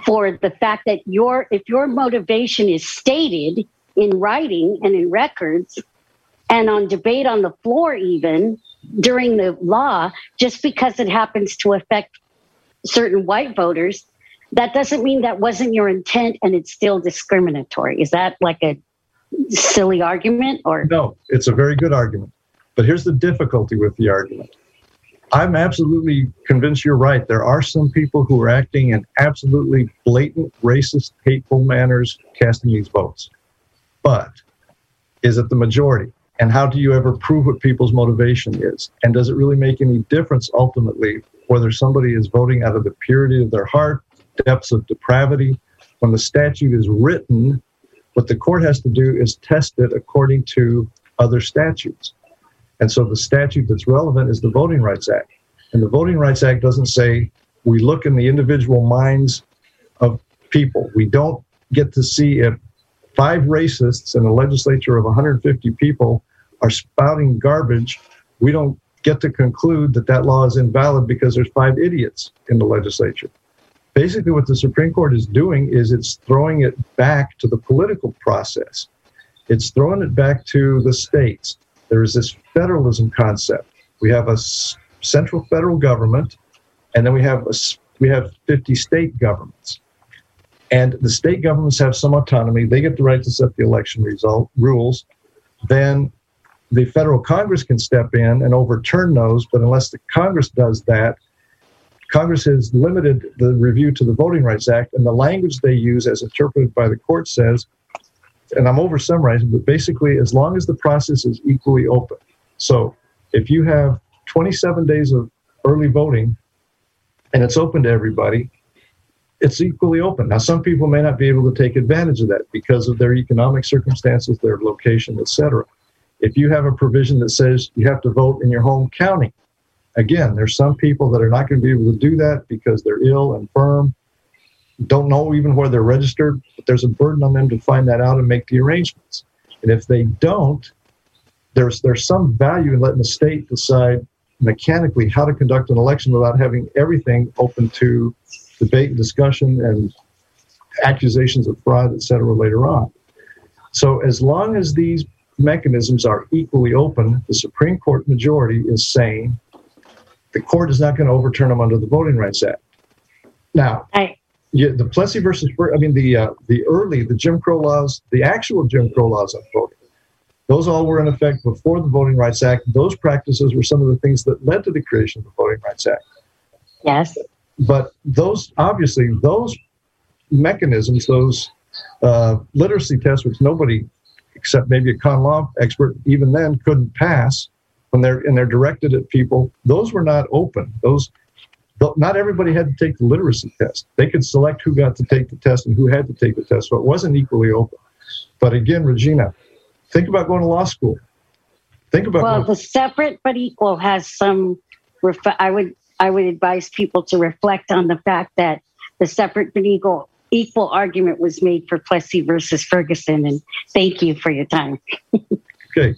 for the fact that your if your motivation is stated in writing and in records and on debate on the floor even during the law just because it happens to affect certain white voters that doesn't mean that wasn't your intent and it's still discriminatory is that like a silly argument or? No it's a very good argument. But here's the difficulty with the argument. I'm absolutely convinced you're right. There are some people who are acting in absolutely blatant racist hateful manners casting these votes. But is it the majority? And how do you ever prove what people's motivation is? And does it really make any difference ultimately whether somebody is voting out of the purity of their heart depths of depravity? When the statute is written what the court has to do is test it according to other statutes. And so the statute that's relevant is the Voting Rights Act. And the Voting Rights Act doesn't say we look in the individual minds of people. We don't get to see if five racists in a legislature of 150 people are spouting garbage we don't get to conclude that that law is invalid because there's five idiots in the legislature. Basically, what the Supreme Court is doing is it's throwing it back to the political process. It's throwing it back to the states. There is this federalism concept. We have a central federal government, and then we have we have 50 state governments. And the state governments have some autonomy. They get the right to set the election result rules. Then the federal Congress can step in and overturn those, but unless the Congress does that, Congress has limited the review to the Voting Rights Act, and the language they use, as interpreted by the court, says, and I'm over summarizing, but basically, as long as the process is equally open. So if you have 27 days of early voting and it's open to everybody, it's equally open. Now, some people may not be able to take advantage of that because of their economic circumstances, their location, etc. If you have a provision that says you have to vote in your home county, again, there's some people that are not going to be able to do that because they're ill, and infirm, don't know even where they're registered, but there's a burden on them to find that out and make the arrangements. And if they don't, there's there's some value in letting the state decide mechanically how to conduct an election without having everything open to debate and discussion and accusations of fraud, et cetera, later on. So as long as these mechanisms are equally open, the Supreme Court majority is saying the court is not going to overturn them under the Voting Rights Act. Now, I, yeah, the Plessy versus, I mean, the uh, the early, the Jim Crow laws, the actual Jim Crow laws on voting, those all were in effect before the Voting Rights Act. Those practices were some of the things that led to the creation of the Voting Rights Act. Yes. But those, obviously, those mechanisms, those uh, literacy tests, which nobody except maybe a con law expert, even then couldn't pass when they're and they're directed at people. Those were not open. Those not everybody had to take the literacy test. They could select who got to take the test and who had to take the test. So it wasn't equally open. But again, Regina, think about going to law school. Think about well, going- the separate but equal has some. I would I would advise people to reflect on the fact that the separate but equal equal argument was made for Plessy versus Ferguson. And thank you for your time. okay.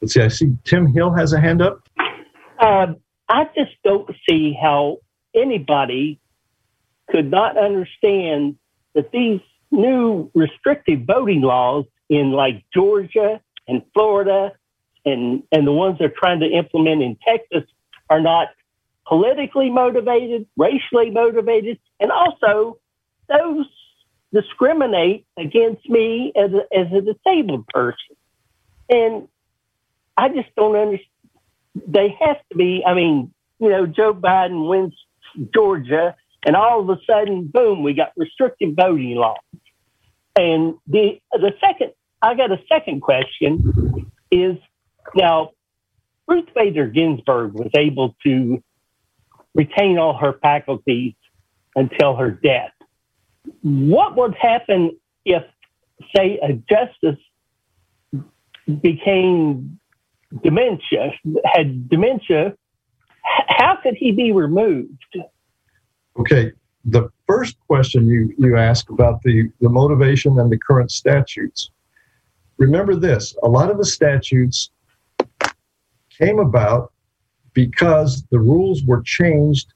Let's see. I see Tim Hill has a hand up. Uh, I just don't see how anybody could not understand that these new restrictive voting laws in like Georgia and Florida and, and the ones they're trying to implement in Texas are not politically motivated, racially motivated, and also those discriminate against me as a, as a disabled person. And I just don't understand. They have to be, I mean, you know, Joe Biden wins Georgia, and all of a sudden, boom, we got restrictive voting laws. And the the second, I got a second question is now Ruth Bader Ginsburg was able to retain all her faculties until her death. What would happen if, say, a justice became dementia, had dementia? How could he be removed? Okay, the first question you, you ask about the, the motivation and the current statutes. Remember this a lot of the statutes came about because the rules were changed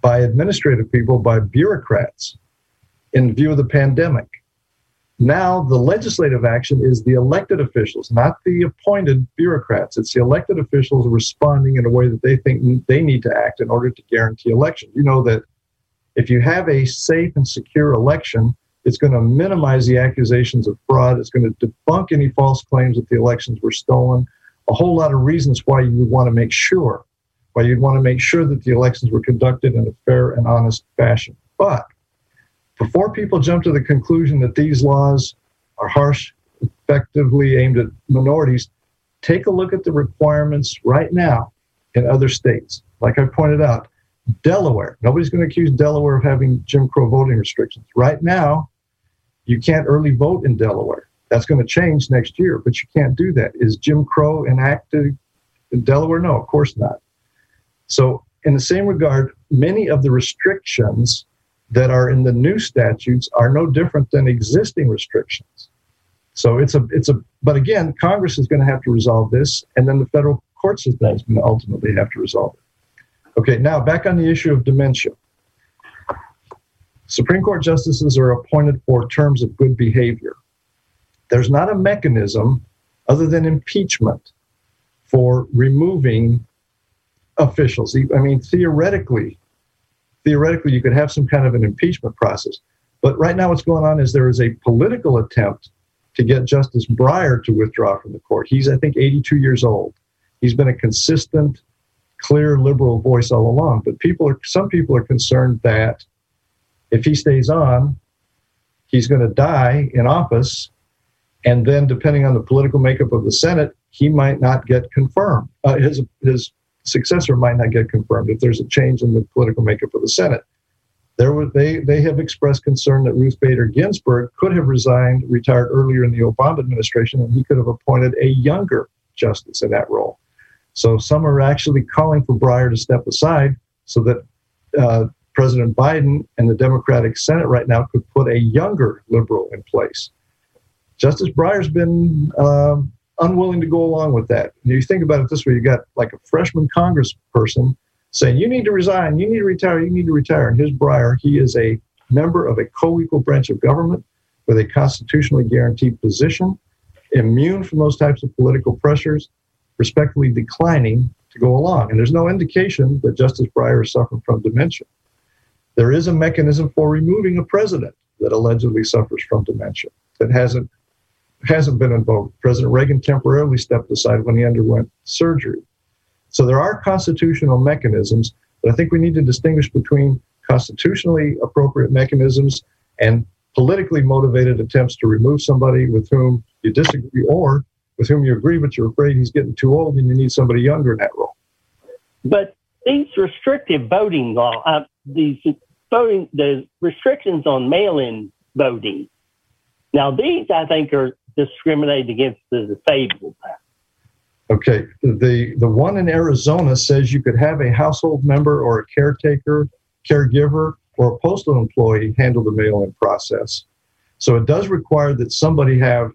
by administrative people, by bureaucrats in view of the pandemic. Now, the legislative action is the elected officials, not the appointed bureaucrats. It's the elected officials responding in a way that they think they need to act in order to guarantee election. You know that if you have a safe and secure election, it's going to minimize the accusations of fraud. It's going to debunk any false claims that the elections were stolen. A whole lot of reasons why you would want to make sure, why you'd want to make sure that the elections were conducted in a fair and honest fashion. But before people jump to the conclusion that these laws are harsh, effectively aimed at minorities, take a look at the requirements right now in other states. Like I pointed out, Delaware, nobody's going to accuse Delaware of having Jim Crow voting restrictions. Right now, you can't early vote in Delaware. That's going to change next year, but you can't do that. Is Jim Crow enacted in Delaware? No, of course not. So, in the same regard, many of the restrictions that are in the new statutes are no different than existing restrictions. So it's a it's a but again, Congress is going to have to resolve this, and then the federal court system is going to ultimately have to resolve it. Okay, now back on the issue of dementia. Supreme Court justices are appointed for terms of good behavior. There's not a mechanism other than impeachment for removing officials. I mean, theoretically, theoretically, you could have some kind of an impeachment process. But right now, what's going on is there is a political attempt to get Justice Breyer to withdraw from the court. He's, I think, 82 years old. He's been a consistent, clear liberal voice all along. But people are, some people are concerned that if he stays on, he's going to die in office. And then, depending on the political makeup of the Senate, he might not get confirmed. Uh, his, his successor might not get confirmed if there's a change in the political makeup of the Senate. There they, they have expressed concern that Ruth Bader Ginsburg could have resigned, retired earlier in the Obama administration, and he could have appointed a younger justice in that role. So some are actually calling for Breyer to step aside so that uh, President Biden and the Democratic Senate right now could put a younger liberal in place. Justice Breyer's been um, unwilling to go along with that. You think about it this way: you got like a freshman Congressperson saying, "You need to resign. You need to retire. You need to retire." And his Breyer, he is a member of a co-equal branch of government with a constitutionally guaranteed position, immune from those types of political pressures, respectfully declining to go along. And there's no indication that Justice Breyer is suffering from dementia. There is a mechanism for removing a president that allegedly suffers from dementia that hasn't hasn't been invoked. President Reagan temporarily stepped aside when he underwent surgery. So there are constitutional mechanisms, but I think we need to distinguish between constitutionally appropriate mechanisms and politically motivated attempts to remove somebody with whom you disagree or with whom you agree, but you're afraid he's getting too old and you need somebody younger in that role. But these restrictive voting law, uh, these voting, the restrictions on mail-in voting. Now, these I think are discriminated against the disabled. Okay, the the one in Arizona says you could have a household member or a caretaker, caregiver, or a postal employee handle the mail-in process. So it does require that somebody have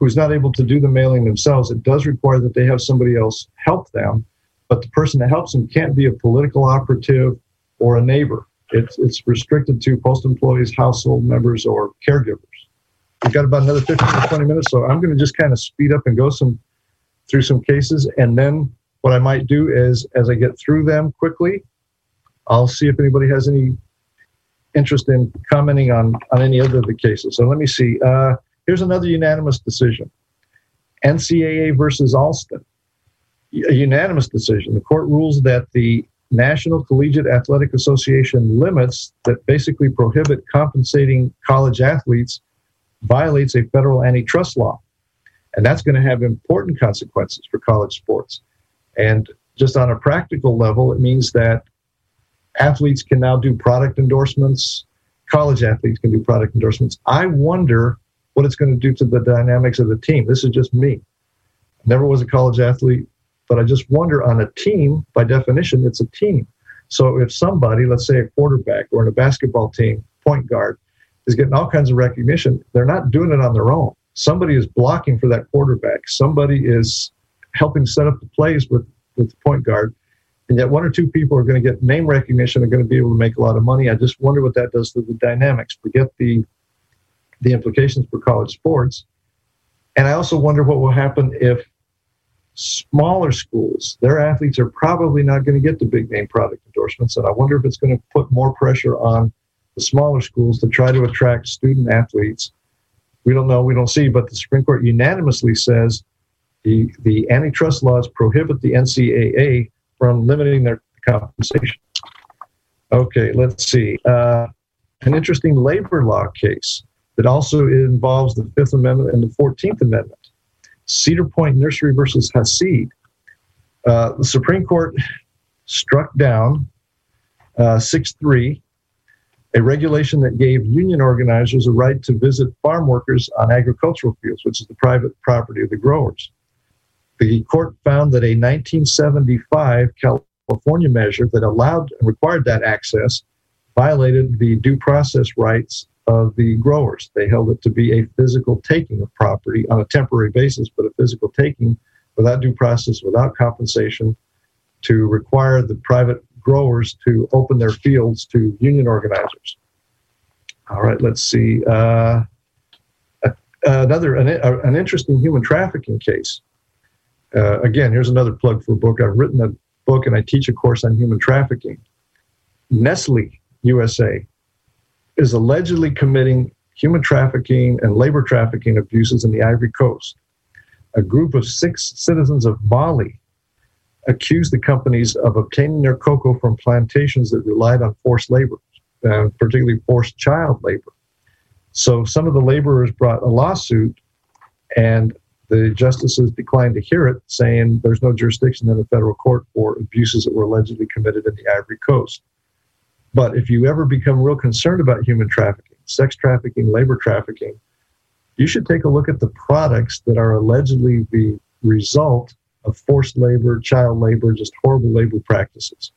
who's not able to do the mailing themselves. It does require that they have somebody else help them, but the person that helps them can't be a political operative or a neighbor. It's it's restricted to post employees, household members, or caregivers. We've got about another 15 or 20 minutes, so I'm going to just kind of speed up and go some through some cases, and then what I might do is, as I get through them quickly, I'll see if anybody has any interest in commenting on on any other of the cases. So let me see. Uh, here's another unanimous decision: NCAA versus Alston. A unanimous decision. The court rules that the National Collegiate Athletic Association limits that basically prohibit compensating college athletes violates a federal antitrust law. And that's going to have important consequences for college sports. And just on a practical level, it means that athletes can now do product endorsements, college athletes can do product endorsements. I wonder what it's going to do to the dynamics of the team. This is just me. Never was a college athlete, but I just wonder on a team, by definition, it's a team. So if somebody, let's say a quarterback or in a basketball team, point guard, is getting all kinds of recognition. They're not doing it on their own. Somebody is blocking for that quarterback. Somebody is helping set up the plays with, with the point guard. And yet, one or two people are going to get name recognition and going to be able to make a lot of money. I just wonder what that does to the dynamics. Forget the the implications for college sports. And I also wonder what will happen if smaller schools, their athletes are probably not going to get the big name product endorsements. And I wonder if it's going to put more pressure on the smaller schools to try to attract student athletes. We don't know, we don't see, but the Supreme Court unanimously says the, the antitrust laws prohibit the NCAA from limiting their compensation. Okay, let's see. Uh, an interesting labor law case that also involves the Fifth Amendment and the Fourteenth Amendment. Cedar Point Nursery versus Hassid. Uh, the Supreme Court struck down uh, 6 3 a regulation that gave union organizers a right to visit farm workers on agricultural fields, which is the private property of the growers. The court found that a 1975 California measure that allowed and required that access violated the due process rights of the growers. They held it to be a physical taking of property on a temporary basis, but a physical taking without due process, without compensation, to require the private growers to open their fields to union organizers. All right, let's see. Uh, another an, an, interesting human trafficking case. Uh, again, here's another plug for a book. I've written a book and I teach a course on human trafficking. Nestle USA is allegedly committing human trafficking and labor trafficking abuses in the Ivory Coast. A group of six citizens of Mali accused the companies of obtaining their cocoa from plantations that relied on forced labor, uh, particularly forced child labor. So some of the laborers brought a lawsuit, and the justices declined to hear it, saying there's no jurisdiction in the federal court for abuses that were allegedly committed in the Ivory Coast. But if you ever become real concerned about human trafficking, sex trafficking, labor trafficking, you should take a look at the products that are allegedly the result of forced labor, child labor, just horrible labor practices.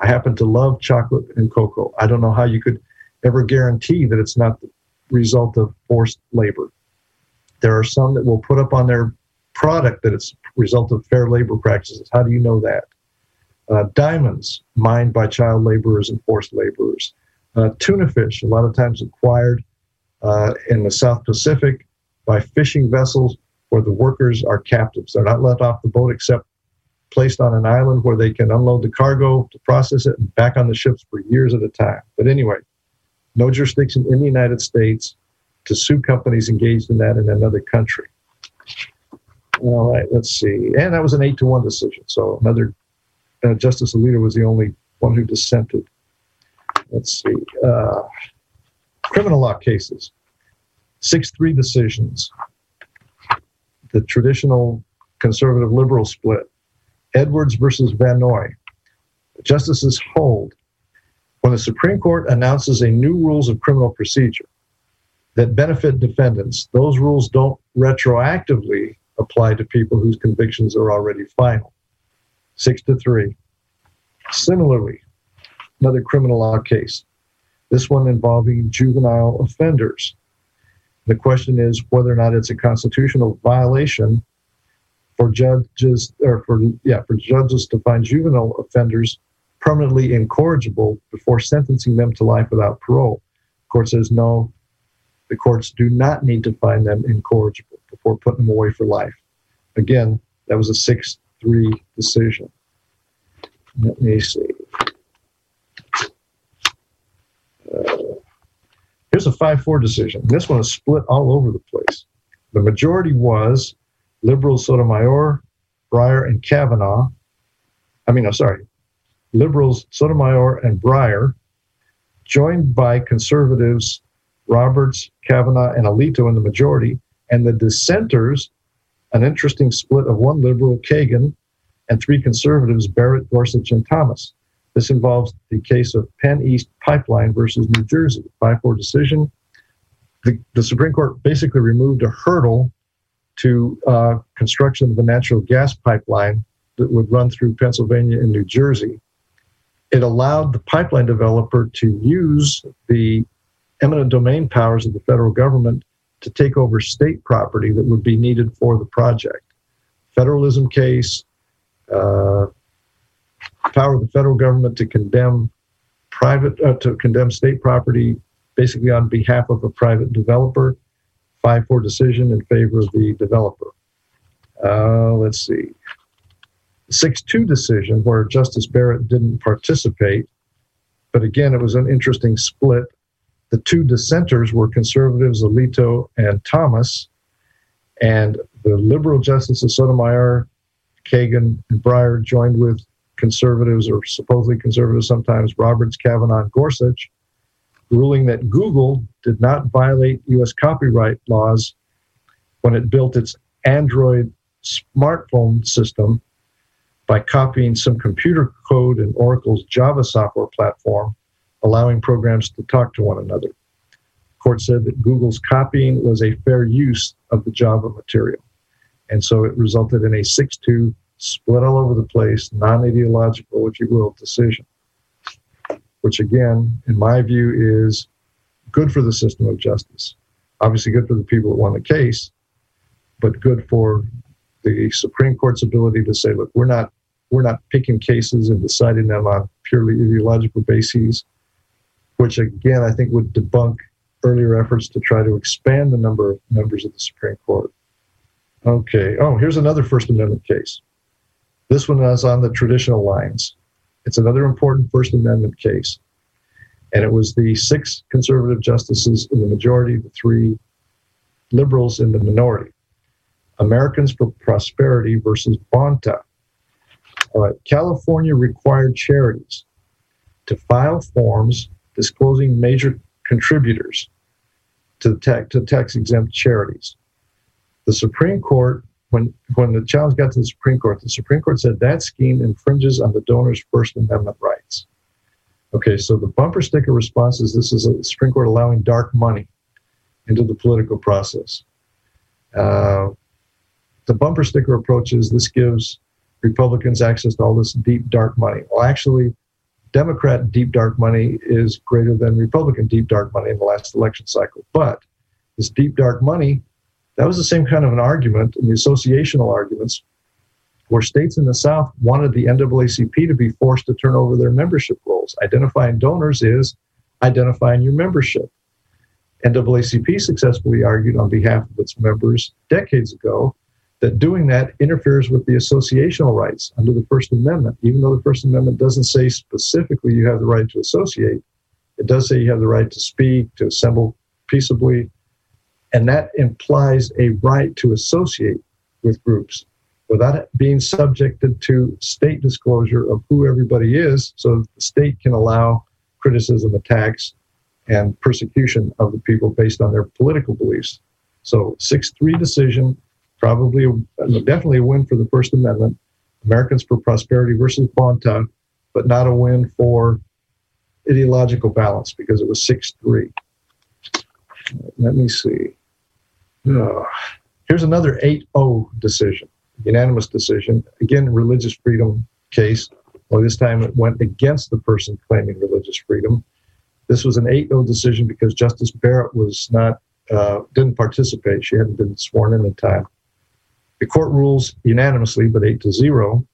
I happen to love chocolate and cocoa. I don't know how you could ever guarantee that it's not the result of forced labor. There are some that will put up on their product that it's result of fair labor practices. How do you know that? Uh, diamonds mined by child laborers and forced laborers. Uh, tuna fish, a lot of times acquired uh, in the South Pacific by fishing vessels where the workers are captives. They're not let off the boat except placed on an island where they can unload the cargo to process it and back on the ships for years at a time. But anyway, no jurisdiction in the United States to sue companies engaged in that in another country. All right, let's see. And that was an eight to one decision. So another uh, Justice Alito was the only one who dissented. Let's see. Uh, criminal law cases. Six three decisions the traditional conservative liberal split. Edwards versus Vannoy. Justices hold when the Supreme Court announces a new rules of criminal procedure that benefit defendants, those rules don't retroactively apply to people whose convictions are already final. Six to three. Similarly, another criminal law case, this one involving juvenile offenders. The question is whether or not it's a constitutional violation for judges or for yeah for judges to find juvenile offenders permanently incorrigible before sentencing them to life without parole. The court says no. The courts do not need to find them incorrigible before putting them away for life. Again, that was a six-three decision. Let me see. Uh, Here's a 5 4 decision. This one is split all over the place. The majority was Liberals Sotomayor, Breyer, and Kavanaugh. I mean, I'm sorry, Liberals Sotomayor and Breyer, joined by conservatives Roberts, Kavanaugh, and Alito in the majority, and the dissenters, an interesting split of one liberal, Kagan, and three conservatives, Barrett, Gorsuch, and Thomas. This involves the case of PennEast Pipeline versus New Jersey, 5 4 decision. The, the, Supreme Court basically removed a hurdle to uh, construction of a natural gas pipeline that would run through Pennsylvania and New Jersey. It allowed the pipeline developer to use the eminent domain powers of the federal government to take over state property that would be needed for the project. Federalism case, uh, power of the federal government to condemn private uh, to condemn state property basically on behalf of a private developer. Five four decision in favor of the developer. Uh, let's see. Six two decision where Justice Barrett didn't participate, but again it was an interesting split. The two dissenters were conservatives Alito and Thomas, and the liberal justices Sotomayor, Kagan, and Breyer joined with conservatives or supposedly conservatives sometimes, Roberts, Kavanaugh, and Gorsuch, ruling that Google did not violate U.S. copyright laws when it built its Android smartphone system by copying some computer code in Oracle's Java software platform, allowing programs to talk to one another. The court said that Google's copying was a fair use of the Java material. And so it resulted in a 6 2 split all over the place, non ideological, if you will, decision, which again, in my view, is good for the system of justice. Obviously, good for the people that won the case, but good for the Supreme Court's ability to say, look, we're not we're not picking cases and deciding them on purely ideological bases, which again I think would debunk earlier efforts to try to expand the number of members of the Supreme Court. Okay. Oh, here's another First Amendment case. This one is on the traditional lines. It's another important First Amendment case. And it was the six conservative justices in the majority, the three liberals in the minority. Americans for Prosperity versus Bonta. Right. California required charities to file forms disclosing major contributors to, to tax exempt charities. The Supreme Court, when, when the challenge got to the Supreme Court, the Supreme Court said that scheme infringes on the donor's First Amendment rights. Okay, so the bumper sticker response is this is a Supreme Court allowing dark money into the political process. Uh, the bumper sticker approach is this gives Republicans access to all this deep, dark money. Well, actually, Democrat deep dark money is greater than Republican deep dark money in the last election cycle. But this deep dark money, that was the same kind of an argument in the associational arguments where states in the South wanted the NAACP to be forced to turn over their membership rolls. Identifying donors is identifying your membership. NAACP successfully argued on behalf of its members decades ago that doing that interferes with the associational rights under the First Amendment. Even though the First Amendment doesn't say specifically you have the right to associate, it does say you have the right to speak, to assemble peaceably, and that implies a right to associate with groups without being subjected to state disclosure of who everybody is, so the state can allow criticism, attacks, and persecution of the people based on their political beliefs. So, 6 3 decision probably definitely a win for the First Amendment. Americans for Prosperity versus Bonta, but not a win for ideological balance because it was 6 3. Let me see. Oh. Here's another 8 0 decision, unanimous decision. Again, religious freedom case. Well, this time it went against the person claiming religious freedom. This was an 8 0 decision because Justice Barrett was not, uh, didn't participate. She hadn't been sworn in in time. The court rules unanimously, but eight to zero,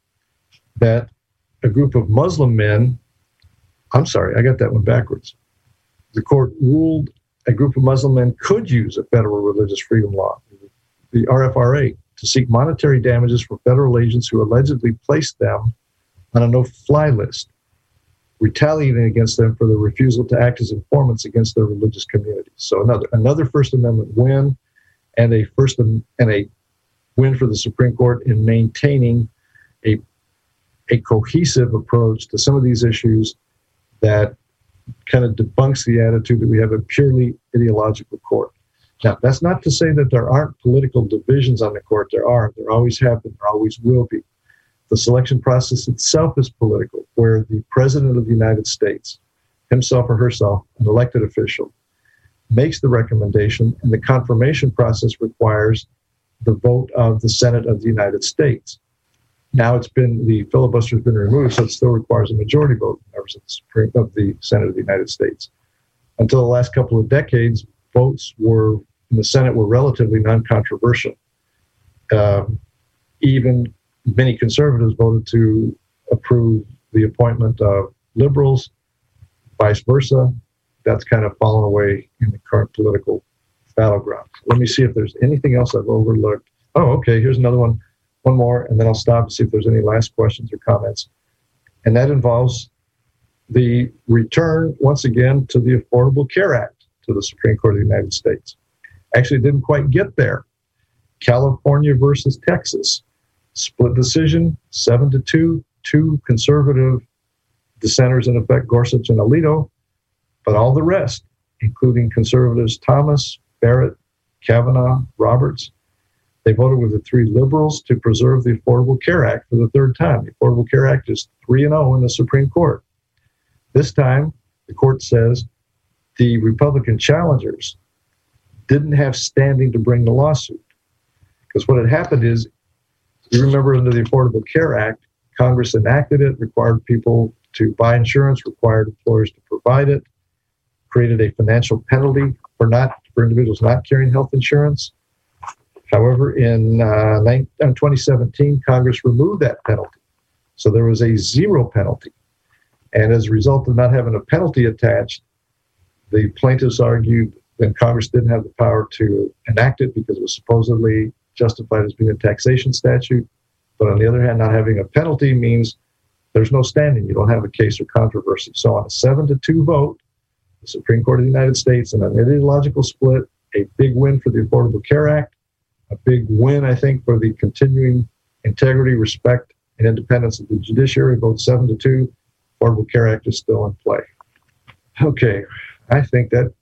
that a group of Muslim men, I'm sorry, I got that one backwards. The court ruled a group of Muslim men could use a federal religious freedom law, the RFRA, to seek monetary damages for federal agents who allegedly placed them on a no fly list, retaliating against them for their refusal to act as informants against their religious communities. So another another First Amendment win and a first and a win for the Supreme Court in maintaining a, a cohesive approach to some of these issues that kind of debunks the attitude that we have a purely ideological court. Now, that's not to say that there aren't political divisions on the court. There are. There always have been. There always will be. The selection process itself is political, where the President of the United States, himself or herself, an elected official, makes the recommendation, and the confirmation process requires the vote of the Senate of the United States. Now it's been the filibuster has been removed, so it still requires a majority vote of members of the, Supreme, of the Senate of the United States. Until the last couple of decades, votes were in the Senate were relatively non-controversial. Um, even many conservatives voted to approve the appointment of liberals, vice versa. That's kind of fallen away in the current political battleground. Let me see if there's anything else I've overlooked. Oh, okay. Here's another one. One more, and then I'll stop and see if there's any last questions or comments. And that involves the return, once again, to the Affordable Care Act to the Supreme Court of the United States. Actually, didn't quite get there. California versus Texas. Split decision, seven to two, two conservative dissenters in effect, Gorsuch and Alito, but all the rest, including conservatives Thomas, Barrett, Kavanaugh, Roberts. They voted with the three liberals to preserve the Affordable Care Act for the third time. The Affordable Care Act is 3 and 0 in the Supreme Court. This time, the court says the Republican challengers didn't have standing to bring the lawsuit. Because what had happened is, you remember under the Affordable Care Act, Congress enacted it, required people to buy insurance, required employers to provide it, created a financial penalty for not for individuals not carrying health insurance. However, in uh, 2017, Congress removed that penalty. So there was a zero penalty. And as a result of not having a penalty attached, the plaintiffs argued that Congress didn't have the power to enact it because it was supposedly justified as being a taxation statute. But on the other hand, not having a penalty means there's no standing. You don't have a case or controversy. So on a seven to two vote, the Supreme Court of the United States, in an ideological split, a big win for the Affordable Care Act, a big win, I think, for the continuing integrity, respect, and independence of the judiciary. Vote seven to two. Affordable Care Act is still in play. Okay, I think that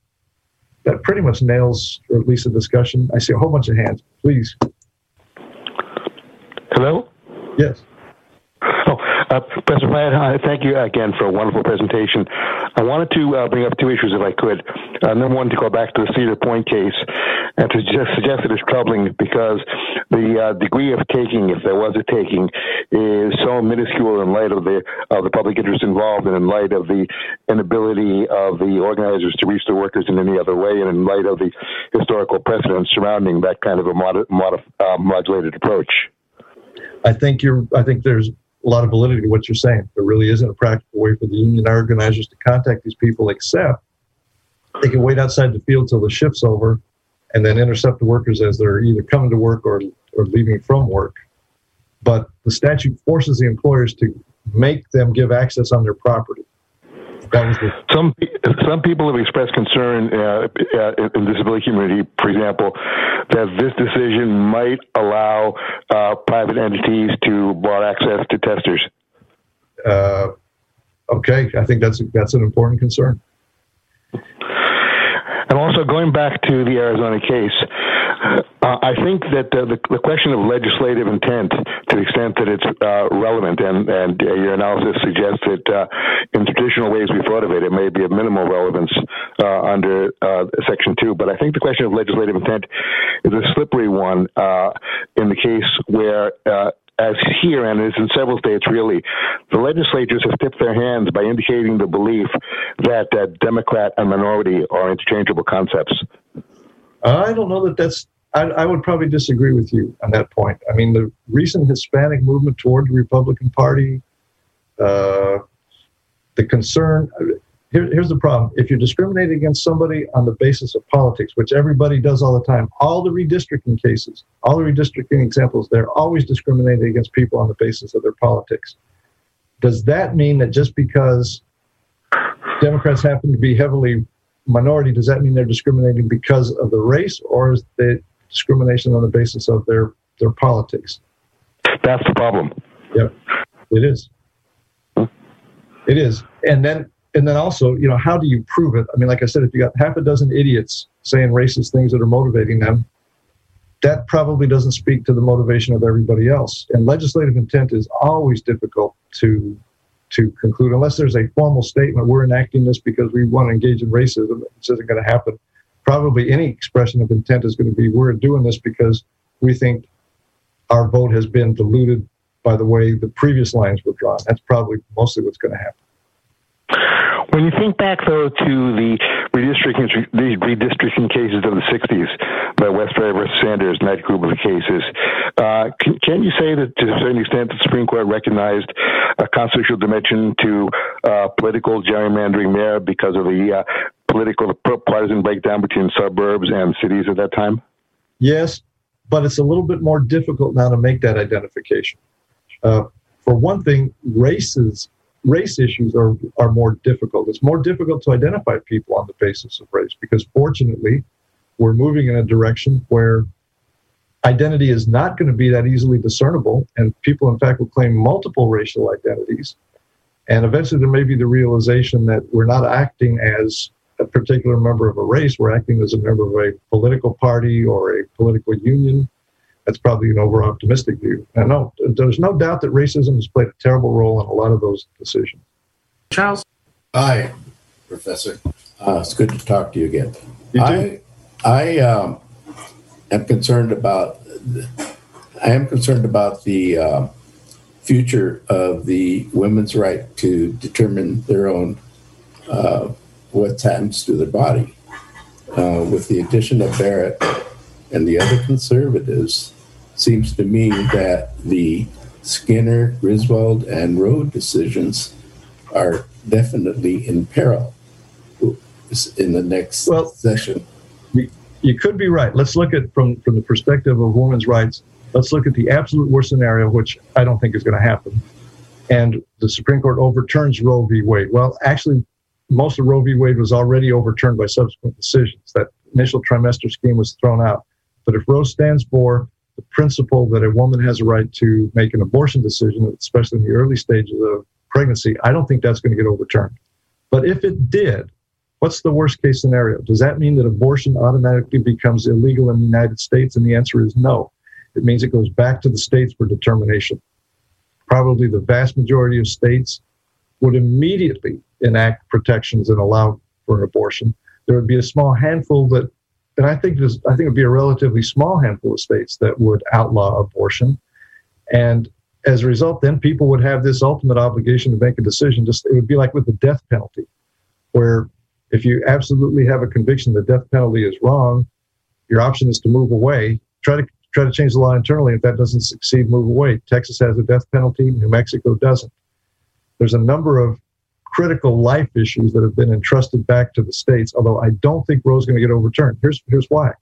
that pretty much nails, or at least a discussion. I see a whole bunch of hands. Please. Hello. Yes. Oh, uh, Professor Piatt, thank you again for a wonderful presentation. I wanted to uh, bring up two issues, if I could. Uh, number one, to go back to the Cedar Point case, and to just suggest that it's troubling because the uh, degree of taking, if there was a taking, is so minuscule in light of the of the public interest involved, and in light of the inability of the organizers to reach the workers in any other way, and in light of the historical precedent surrounding that kind of a mod- mod- uh, modulated approach. I think you're. I think there's a lot of validity to what you're saying. There really isn't a practical way for the union organizers to contact these people, except they can wait outside the field till the shift's over and then intercept the workers as they're either coming to work or, or leaving from work. But the statute forces the employers to make them give access on their property. Some some people have expressed concern uh, uh, in the disability community, for example, that this decision might allow uh, private entities to bar access to testers. Uh, okay, I think that's that's an important concern. And also going back to the Arizona case, uh, I think that uh, the, the, question of legislative intent, to the extent that it's uh, relevant, and, and uh, your analysis suggests that uh, in traditional ways we thought of it, it may be of minimal relevance uh, under Section 2. But I think the question of legislative intent is a slippery one in the case where as here and as in several states, really, the legislatures have tipped their hands by indicating the belief that uh, Democrat and minority are interchangeable concepts. I don't know that that's. I, I, would probably disagree with you on that point. I mean, the recent Hispanic movement toward the Republican Party, uh, the concern here, here's the problem. If you discriminate against somebody on the basis of politics, which everybody does all the time, all the redistricting cases, all the redistricting examples, they're always discriminating against people on the basis of their politics. Does that mean that just because Democrats happen to be heavily minority, does that mean they're discriminating because of the race, or is the discrimination on the basis of their their politics? That's the problem. Yep, it is. It is, and then and then also, you know, how do you prove it? I mean, like I said, if you got half a dozen idiots saying racist things that are motivating them, that probably doesn't speak to the motivation of everybody else. And legislative intent is always difficult to to conclude unless there's a formal statement. We're enacting this because we want to engage in racism. This isn't going to happen. Probably any expression of intent is going to be we're doing this because we think our vote has been diluted by the way the previous lines were drawn. That's probably mostly what's going to happen. When you think back, though, to the redistricting, the redistricting cases of the 60s, the Wesberry versus Sanders and that group of cases, uh, can, can, you say that to a certain extent the Supreme Court recognized a constitutional dimension to uh, political gerrymandering there because of the uh, political partisan breakdown between suburbs and cities at that time? Yes, but it's a little bit more difficult now to make that identification. Uh, for one thing, races race issues are, are more difficult. It's more difficult to identify people on the basis of race because fortunately, we're moving in a direction where identity is not going to be that easily discernible, and people, in fact, will claim multiple racial identities. And eventually, there may be the realization that we're not acting as a particular member of a race, we're acting as a member of a political party or a political union that's probably an over optimistic view. And no, there's no doubt that racism has played a terrible role in a lot of those decisions. Charles? Hi, Professor. Uh, it's good to talk to you again. You I, I um, am concerned about. I am concerned about the uh, future of the women's right to determine their own uh, what happens to their body. Uh, with the addition of Barrett, and the other conservatives, seems to me that the Skinner, Griswold, and Roe decisions are definitely in peril in the next well, session. You, you could be right. Let's look at from from the perspective of women's rights. Let's look at the absolute worst scenario, which I don't think is going to happen. And the Supreme Court overturns Roe v. Wade. Well, actually, most of Roe v. Wade was already overturned by subsequent decisions. That initial trimester scheme was thrown out. But if Roe stands for the principle that a woman has a right to make an abortion decision, especially in the early stages of pregnancy, I don't think that's going to get overturned. But if it did, what's the worst case scenario? Does that mean that abortion automatically becomes illegal in the United States? And the answer is no. It means it goes back to the states for determination. Probably the vast majority of states would immediately enact protections and allow for an abortion. There would be a small handful that, and I think I think it would be a relatively small handful of states that would outlaw abortion. And as a result, then people would have this ultimate obligation to make a decision. Just it would be like with the death penalty, where if you absolutely have a conviction the death penalty is wrong, your option is to move away. Try to try to change the law internally. If that doesn't succeed, move away. Texas has a death penalty. New Mexico doesn't. There's a number of critical life issues that have been entrusted back to the states. Although I don't think Roe's going to get overturned. Here's here's why.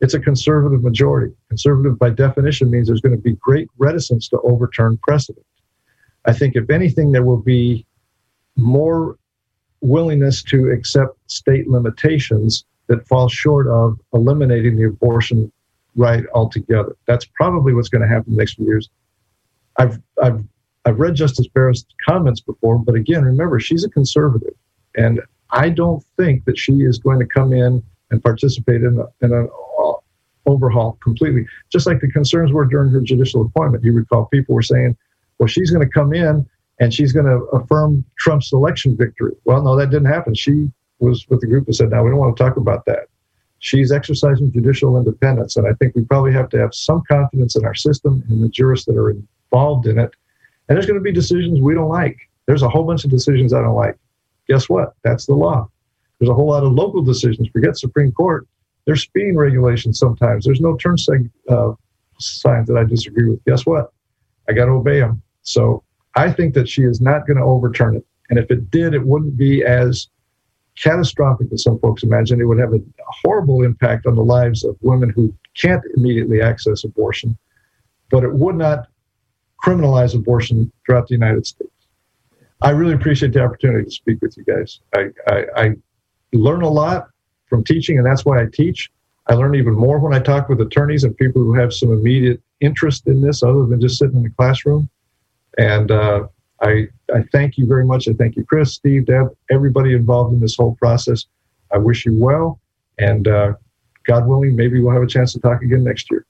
It's a conservative majority. Conservative, by definition, means there's going to be great reticence to overturn precedent. I think, if anything, there will be more willingness to accept state limitations that fall short of eliminating the abortion right altogether. That's probably what's going to happen in the next few years. I've, I've, I've read Justice Barrett's comments before, but again, remember, she's a conservative. And I don't think that she is going to come in and participate in, a, in an uh, overhaul completely. Just like the concerns were during her judicial appointment. You recall people were saying, well, she's going to come in and she's going to affirm Trump's election victory. Well, no, that didn't happen. She was with the group that said, no, we don't want to talk about that. She's exercising judicial independence. And I think we probably have to have some confidence in our system and the jurists that are involved in it. And there's going to be decisions we don't like. There's a whole bunch of decisions I don't like. Guess what? That's the law. There's a whole lot of local decisions. Forget Supreme Court. There's speeding regulations sometimes. There's no turn sig- uh, signs that I disagree with. Guess what? I got to obey them. So I think that she is not going to overturn it. And if it did, it wouldn't be as catastrophic as some folks imagine. It would have a horrible impact on the lives of women who can't immediately access abortion, but it would not criminalize abortion throughout the United States. I really appreciate the opportunity to speak with you guys. I, I, I learn a lot from teaching, and that's why I teach. I learn even more when I talk with attorneys and people who have some immediate interest in this other than just sitting in the classroom. And uh, I, I thank you very much. I thank you, Chris, Steve, Deb, everybody involved in this whole process. I wish you well. And uh, God willing, maybe we'll have a chance to talk again next year.